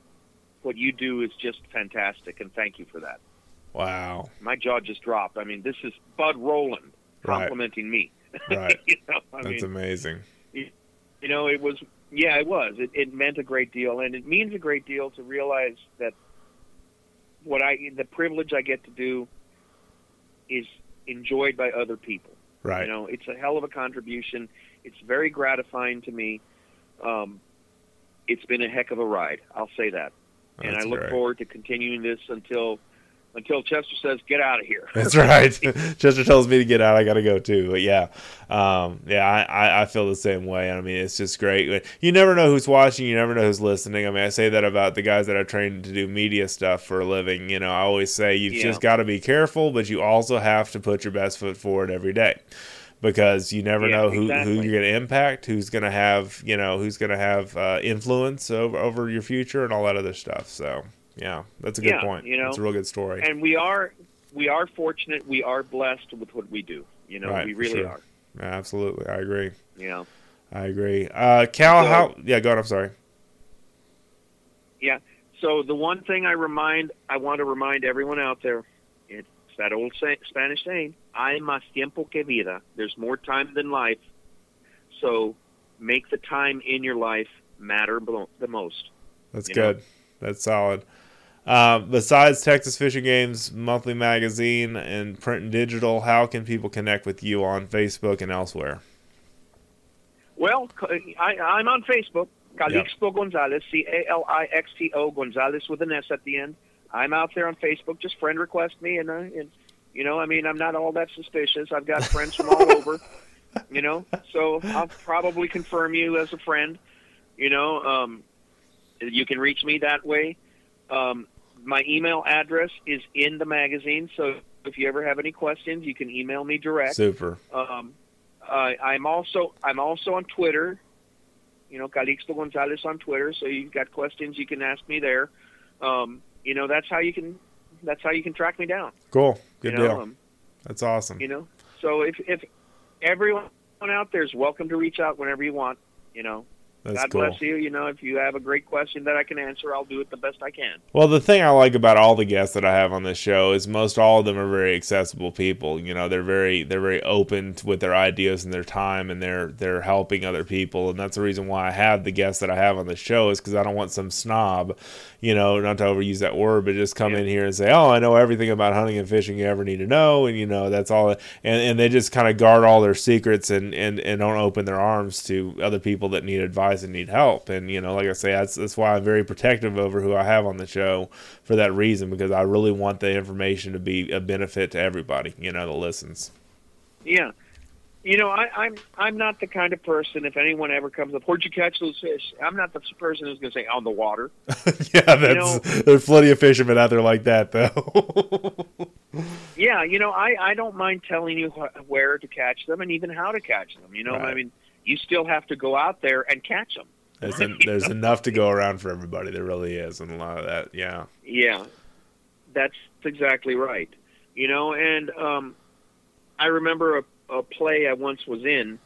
what you do is just fantastic, and thank you for that. Wow. My jaw just dropped. I mean, this is Bud Rowland Right. complimenting me. Right. you know, I That's mean, amazing. you know, it was yeah, it was. It, it meant a great deal, and it means a great deal to realize that what I the privilege I get to do is enjoyed by other people. Right. You know, it's a hell of a contribution. It's very gratifying to me. Um, it's been a heck of a ride. I'll say that, and I look forward to continuing this until until Chester says, "Get out of here." That's right. Chester tells me to get out. I got to go too. But yeah, um, yeah, I, I, I feel the same way. I mean, it's just great. You never know who's watching. You never know who's listening. I mean, I say that about the guys that I trained to do media stuff for a living. You know, I always say you've Yeah. just got to be careful, but you also have to put your best foot forward every day. Because you never Yeah, know who, who you're going to impact, who's going to have you know who's going to have uh, influence over over your future and all that other stuff. So yeah, that's a good Yeah, point. you know, it's a real good story. and we are we are fortunate. We are blessed with what we do. You know, Right, we really sure. are. Yeah, absolutely, I agree. You know. I agree. Uh, Cal, So- how? Yeah, go on. I'm sorry. Yeah. So the one thing I remind, I want to remind everyone out there, it's that old say, Spanish saying, "Hay más tiempo que vida." There's more time than life. So make the time in your life matter the most. That's You know? good. That's solid. Um, besides Texas Fish and Game monthly magazine and print and digital, how can people connect with you on Facebook and elsewhere? Well, I, I'm on Facebook, Calixto Gonzales, C A L I X T O Gonzales with an S at the end. I'm out there on Facebook. Just friend request me, and, uh, and you know, I mean, I'm not all that suspicious. I've got friends from all over, you know, so I'll probably confirm you as a friend. You know, um, you can reach me that way. Um, my email address is in the magazine, so if you ever have any questions, you can email me direct. Super. Um, uh, I'm also I'm also on Twitter. You know, Calixto Gonzales on Twitter. So you've got questions, you can ask me there. Um, you know, that's how you can that's how you can track me down. Cool. Good you know, deal. um, That's awesome. you know. So if if everyone out there is welcome to reach out whenever you want. You know, That's God cool. bless you. You know, if you have a great question that I can answer, I'll do it the best I can. Well, the thing I like about all the guests that I have on this show is most all of them are very accessible people. You know, they're very they're very open with their ideas and their time, and they're they're helping other people, and that's the reason why I have the guests that I have on the show is because I don't want some snob, you know, not to overuse that word, but just come Yeah. in here and say, oh, I know everything about hunting and fishing you ever need to know, and you know that's all, and and they just kind of guard all their secrets and and and don't open their arms to other people that need advice and need help, and you know, like I say, that's that's why I'm very protective over who I have on the show for that reason because I really want the information to be a benefit to everybody, you know, that listens. Yeah. You know, I, I'm I'm not the kind of person. If anyone ever comes up, where'd you catch those fish? I'm not the person who's going to say on the water. yeah, that's know- there's plenty of fishermen out there like that though. Yeah, you know, I I don't mind telling you wh- where to catch them and even how to catch them. You know, Right. I mean, you still have to go out there and catch them. there's there's enough to go around for everybody. There really is, and a lot of that. Yeah, Yeah, that's exactly right. You know, and um, I remember a, a play I once was in.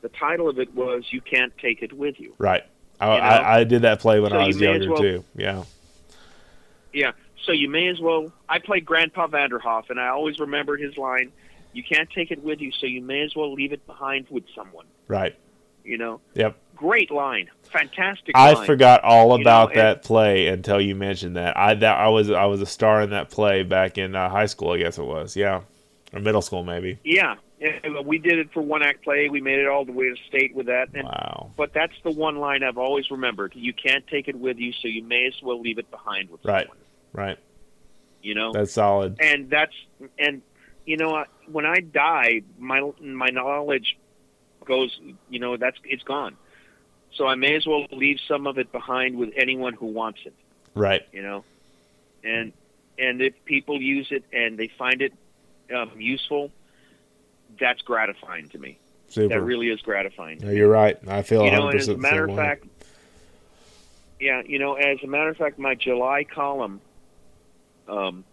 The title of it was "You Can't Take It With You." right. I, You know? I, I did that play when So I was as younger well- too. Yeah, Yeah, so you may as well. I played Grandpa Vanderhof, and I always remembered his line: "You can't take it with you, so you may as well leave it behind with someone." right. You know, Yep. great line, fantastic. I line. forgot all You about know, and- that play until you mentioned that. I that I was I was a star in that play back in uh, high school. I guess it was. Yeah, or middle school maybe. Yeah, yeah, we did it for one act play. We made it all the way to state with that. And, Wow. But that's the one line I've always remembered. You can't take it with you, so you may as well leave it behind with Right. someone. Right. You know, That's solid. and that's and you know when I die, my my knowledge goes. You know, that's it's gone. So I may as well leave some of it behind with anyone who wants it. Right. You know, and and if people use it and they find it um, useful, that's gratifying to me. Super. That really is gratifying. No, you're right. I feel you 100% know, as a matter of way. fact, yeah, you know, as a matter of fact, my July column, um,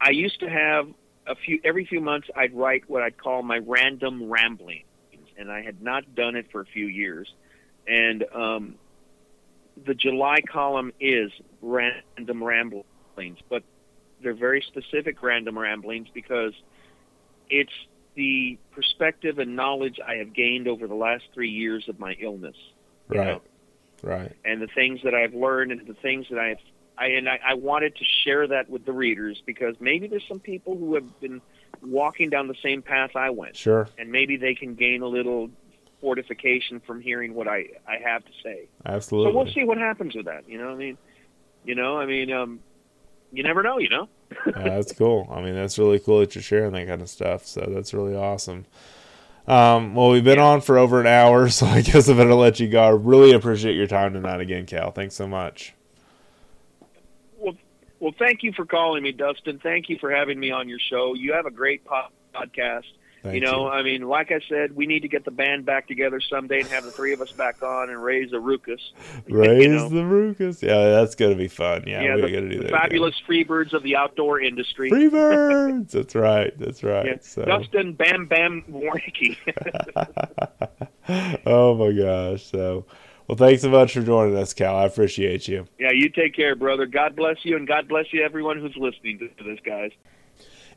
I used to have a few every few months. I'd write what I'd call my random ramblings, and I had not done it for a few years. And um, the July column is random ramblings, but they're very specific random ramblings because it's the perspective and knowledge I have gained over the last three years of my illness. Right. Know? Right. And the things that I've learned and the things that I've I and I, I wanted to share that with the readers because maybe there's some people who have been walking down the same path I went. Sure. And maybe they can gain a little fortification from hearing what I, I have to say. Absolutely. So we'll see what happens with that. You know, I mean, you know, I mean, um, you never know, you know. yeah, that's cool. I mean, that's really cool that you're sharing that kind of stuff. So that's really awesome. Um, well, we've been yeah. on for over an hour, so I guess I'm gonna let you go. I really appreciate your time tonight again, Cal. Thanks so much. Well, thank you for calling me, Dustin. Thank you for having me on your show. You have a great podcast. Thank you know, you. I mean, like I said, we need to get the band back together someday and have the three of us back on and raise the Ruckus. Raise you know? the Ruckus. Yeah, that's gonna be fun. Yeah, yeah we got to do that. Fabulous again. Freebirds of the outdoor industry. Freebirds. that's right. That's right. Yeah. So. Dustin Bam Bam Warncke. oh my gosh. So. Well, thanks so much for joining us, Cal. I appreciate you. Yeah, you take care, brother. God bless you, and God bless you, everyone who's listening to this, guys.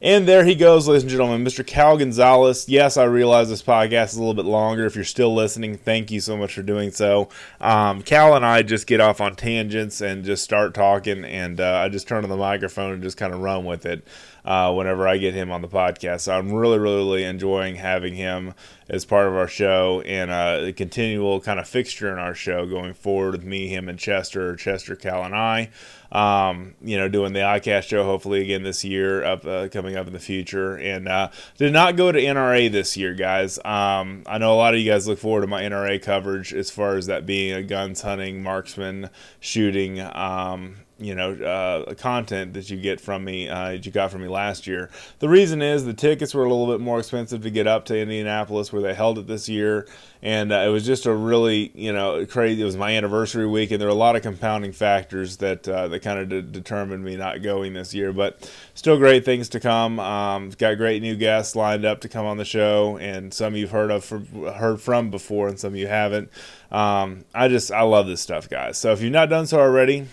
And there he goes, ladies and gentlemen, Mr. Cal Gonzales. Yes, I realize this podcast is a little bit longer. If you're still listening, thank you so much for doing so. Um, Cal and I just get off on tangents and just start talking, and uh, I just turn on the microphone and just kind of run with it uh, whenever I get him on the podcast. So I'm really, really, really enjoying having him as part of our show and uh, a continual kind of fixture in our show going forward with me, him, and Chester, Chester, Cal, and I. Um, you know, doing the ICAST show hopefully again this year, up uh, coming up in the future. And uh, did not go to NRA this year, guys. Um, I know a lot of you guys look forward to my NRA coverage as far as that being a guns hunting, marksman, shooting. Um, you know uh, content that you get from me uh, that you got from me last year. The reason is the tickets were a little bit more expensive to get up to indianapolis where they held it this year. And uh, it was just a really you know crazy it was my anniversary week and there were a lot of compounding factors that uh, that kind of de- determined me not going this year. But still great things to come. Um, got great new guests lined up to come on the show and some you've heard of for, heard from before and some you haven't. Um, i just i love this stuff guys. So if you've not done so already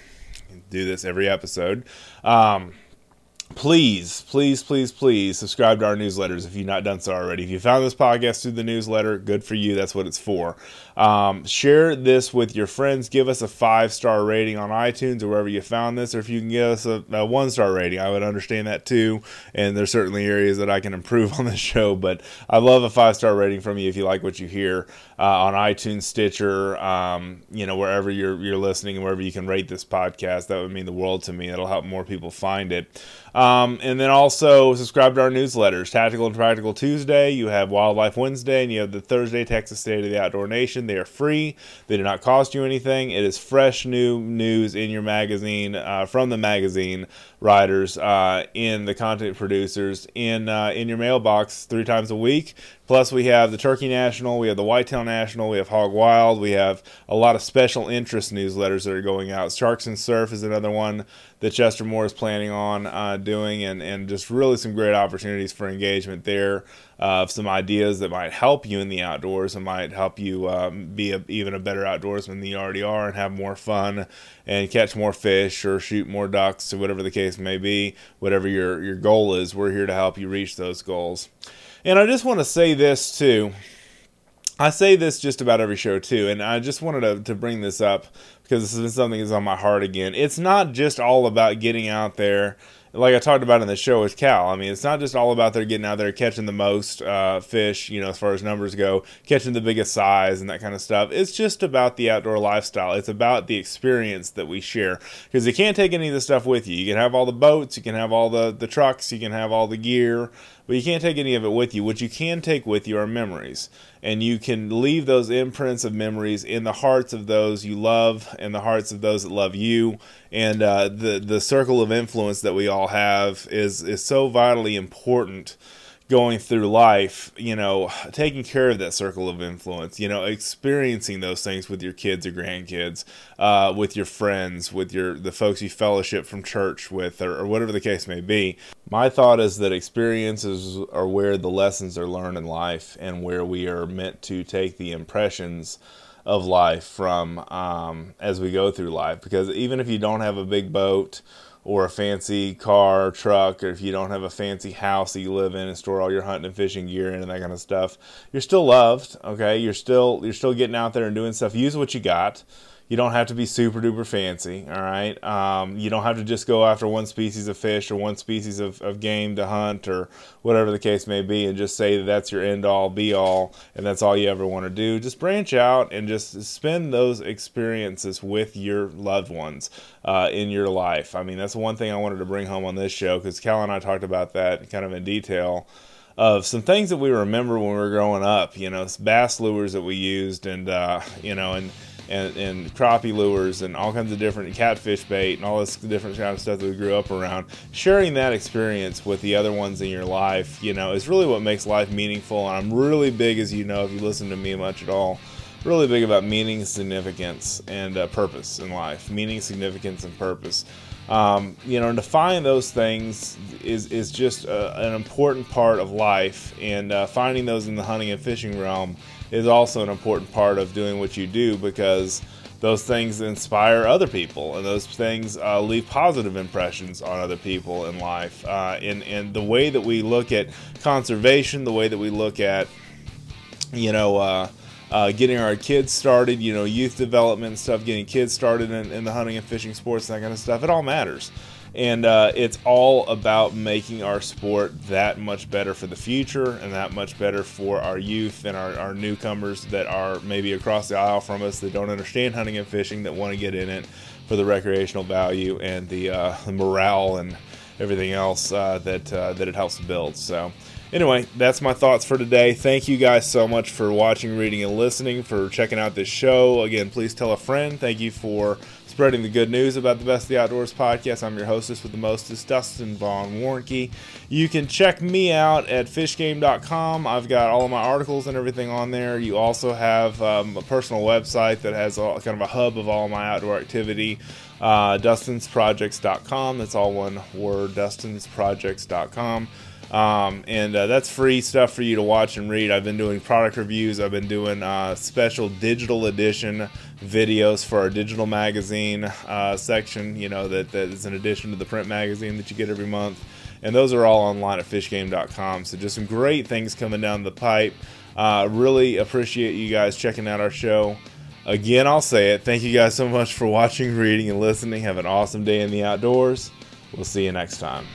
do this every episode. Um, please, please, please, please subscribe to our newsletters if you've not done so already. If you found this podcast through the newsletter, good for you. That's what it's for. Um, share this with your friends. Give us a five star rating on iTunes or wherever you found this, or if you can give us a, a one star rating, I would understand that too. And there's certainly areas that I can improve on the show, but I love a five star rating from you if you like what you hear uh, on iTunes, Stitcher, um, you know, wherever you're you're listening and wherever you can rate this podcast. That would mean the world to me. It'll help more people find it. Um, and then also subscribe to our newsletters, Tactical and Practical Tuesday. You have Wildlife Wednesday, and you have the Thursday Texas State of the Outdoor Nation. They are free. They do not cost you anything. It is fresh new news in your magazine uh, from the magazine writers, uh, in the content producers, in uh, in your mailbox three times a week. Plus, we have the Turkey National, we have the Whitetail National, we have Hog Wild, we have a lot of special interest newsletters that are going out. Sharks and Surf is another one that Chester Moore is planning on uh, doing, and, and just really some great opportunities for engagement there of some ideas that might help you in the outdoors and might help you um, be a, even a better outdoorsman than you already are and have more fun and catch more fish or shoot more ducks or whatever the case may be, whatever your, your goal is. We're here to help you reach those goals. And I just want to say this too. I say this just about every show too, and I just wanted to, to bring this up because this is something that's on my heart again. It's not just all about getting out there like I talked about in the show with Cal, I mean, it's not just all about there getting out there catching the most uh, fish, you know, as far as numbers go, catching the biggest size and that kind of stuff. It's just about the outdoor lifestyle. It's about the experience that we share because you can't take any of the stuff with you. You can have all the boats, you can have all the the trucks, you can have all the gear, but you can't take any of it with you. What you can take with you are memories. And you can leave those imprints of memories in the hearts of those you love and the hearts of those that love you. And uh, the, the circle of influence that we all have is, is so vitally important going through life, you know, taking care of that circle of influence, you know, experiencing those things with your kids or grandkids, uh, with your friends, with your the folks you fellowship from church with, or, or whatever the case may be. My thought is that experiences are where the lessons are learned in life, and where we are meant to take the impressions of life from um, as we go through life. Because even if you don't have a big boat or a fancy car or truck, or if you don't have a fancy house that you live in and store all your hunting and fishing gear in and that kind of stuff, you're still loved. Okay, you're still you're still getting out there and doing stuff. Use what you got. You don't have to be super duper fancy, all right? Um, you don't have to just go after one species of fish or one species of, of game to hunt or whatever the case may be and just say that that's your end all be all and that's all you ever want to do. Just branch out and just spend those experiences with your loved ones uh, in your life. I mean, that's one thing I wanted to bring home on this show because Cal and I talked about that kind of in detail of some things that we remember when we were growing up. You know, bass lures that we used, and uh, you know, and and, and crappie lures and all kinds of different catfish bait and all this different kind of stuff that we grew up around. Sharing that experience with the other ones in your life, you know, is really what makes life meaningful. And I'm really big, as you know, if you listen to me much at all, really big about meaning, significance, and uh, purpose in life. Meaning, significance, and purpose. Um, you know, and to find those things is is just uh, an important part of life, and uh, finding those in the hunting and fishing realm is also an important part of doing what you do because those things inspire other people and those things uh, leave positive impressions on other people in life. Uh, and, and the way that we look at conservation, the way that we look at, you know, uh, uh, getting our kids started, you know, youth development and stuff, getting kids started in, in the hunting and fishing sports, that kind of stuff, it all matters and uh, it's all about making our sport that much better for the future and that much better for our youth and our, our newcomers that are maybe across the aisle from us that don't understand hunting and fishing that want to get in it for the recreational value and the, uh, the morale and everything else uh, that uh, that it helps to build. So. Anyway, that's my thoughts for today. Thank you guys so much for watching, reading, and listening, for checking out this show. Again, please tell a friend. Thank you for spreading the good news about the Best of the Outdoors podcast. I'm your hostess with the mostest, Dustin Vaughn Warncke. You can check me out at fishgame.com. I've got all of my articles and everything on there. You also have um, a personal website that has kind of a hub of all my outdoor activity. Uh, DustinsProjects.com. That's all one word, DustinsProjects.com. Um, and uh, that's free stuff for you to watch and read. I've been doing product reviews. I've been doing uh, special digital edition videos for our digital magazine uh, section. You know that that is an addition to the print magazine that you get every month, and those are all online at fishgame.com. So just some great things coming down the pipe. Uh, really appreciate you guys checking out our show. Again, I'll say it. Thank you guys so much for watching, reading, and listening. Have an awesome day in the outdoors. We'll see you next time.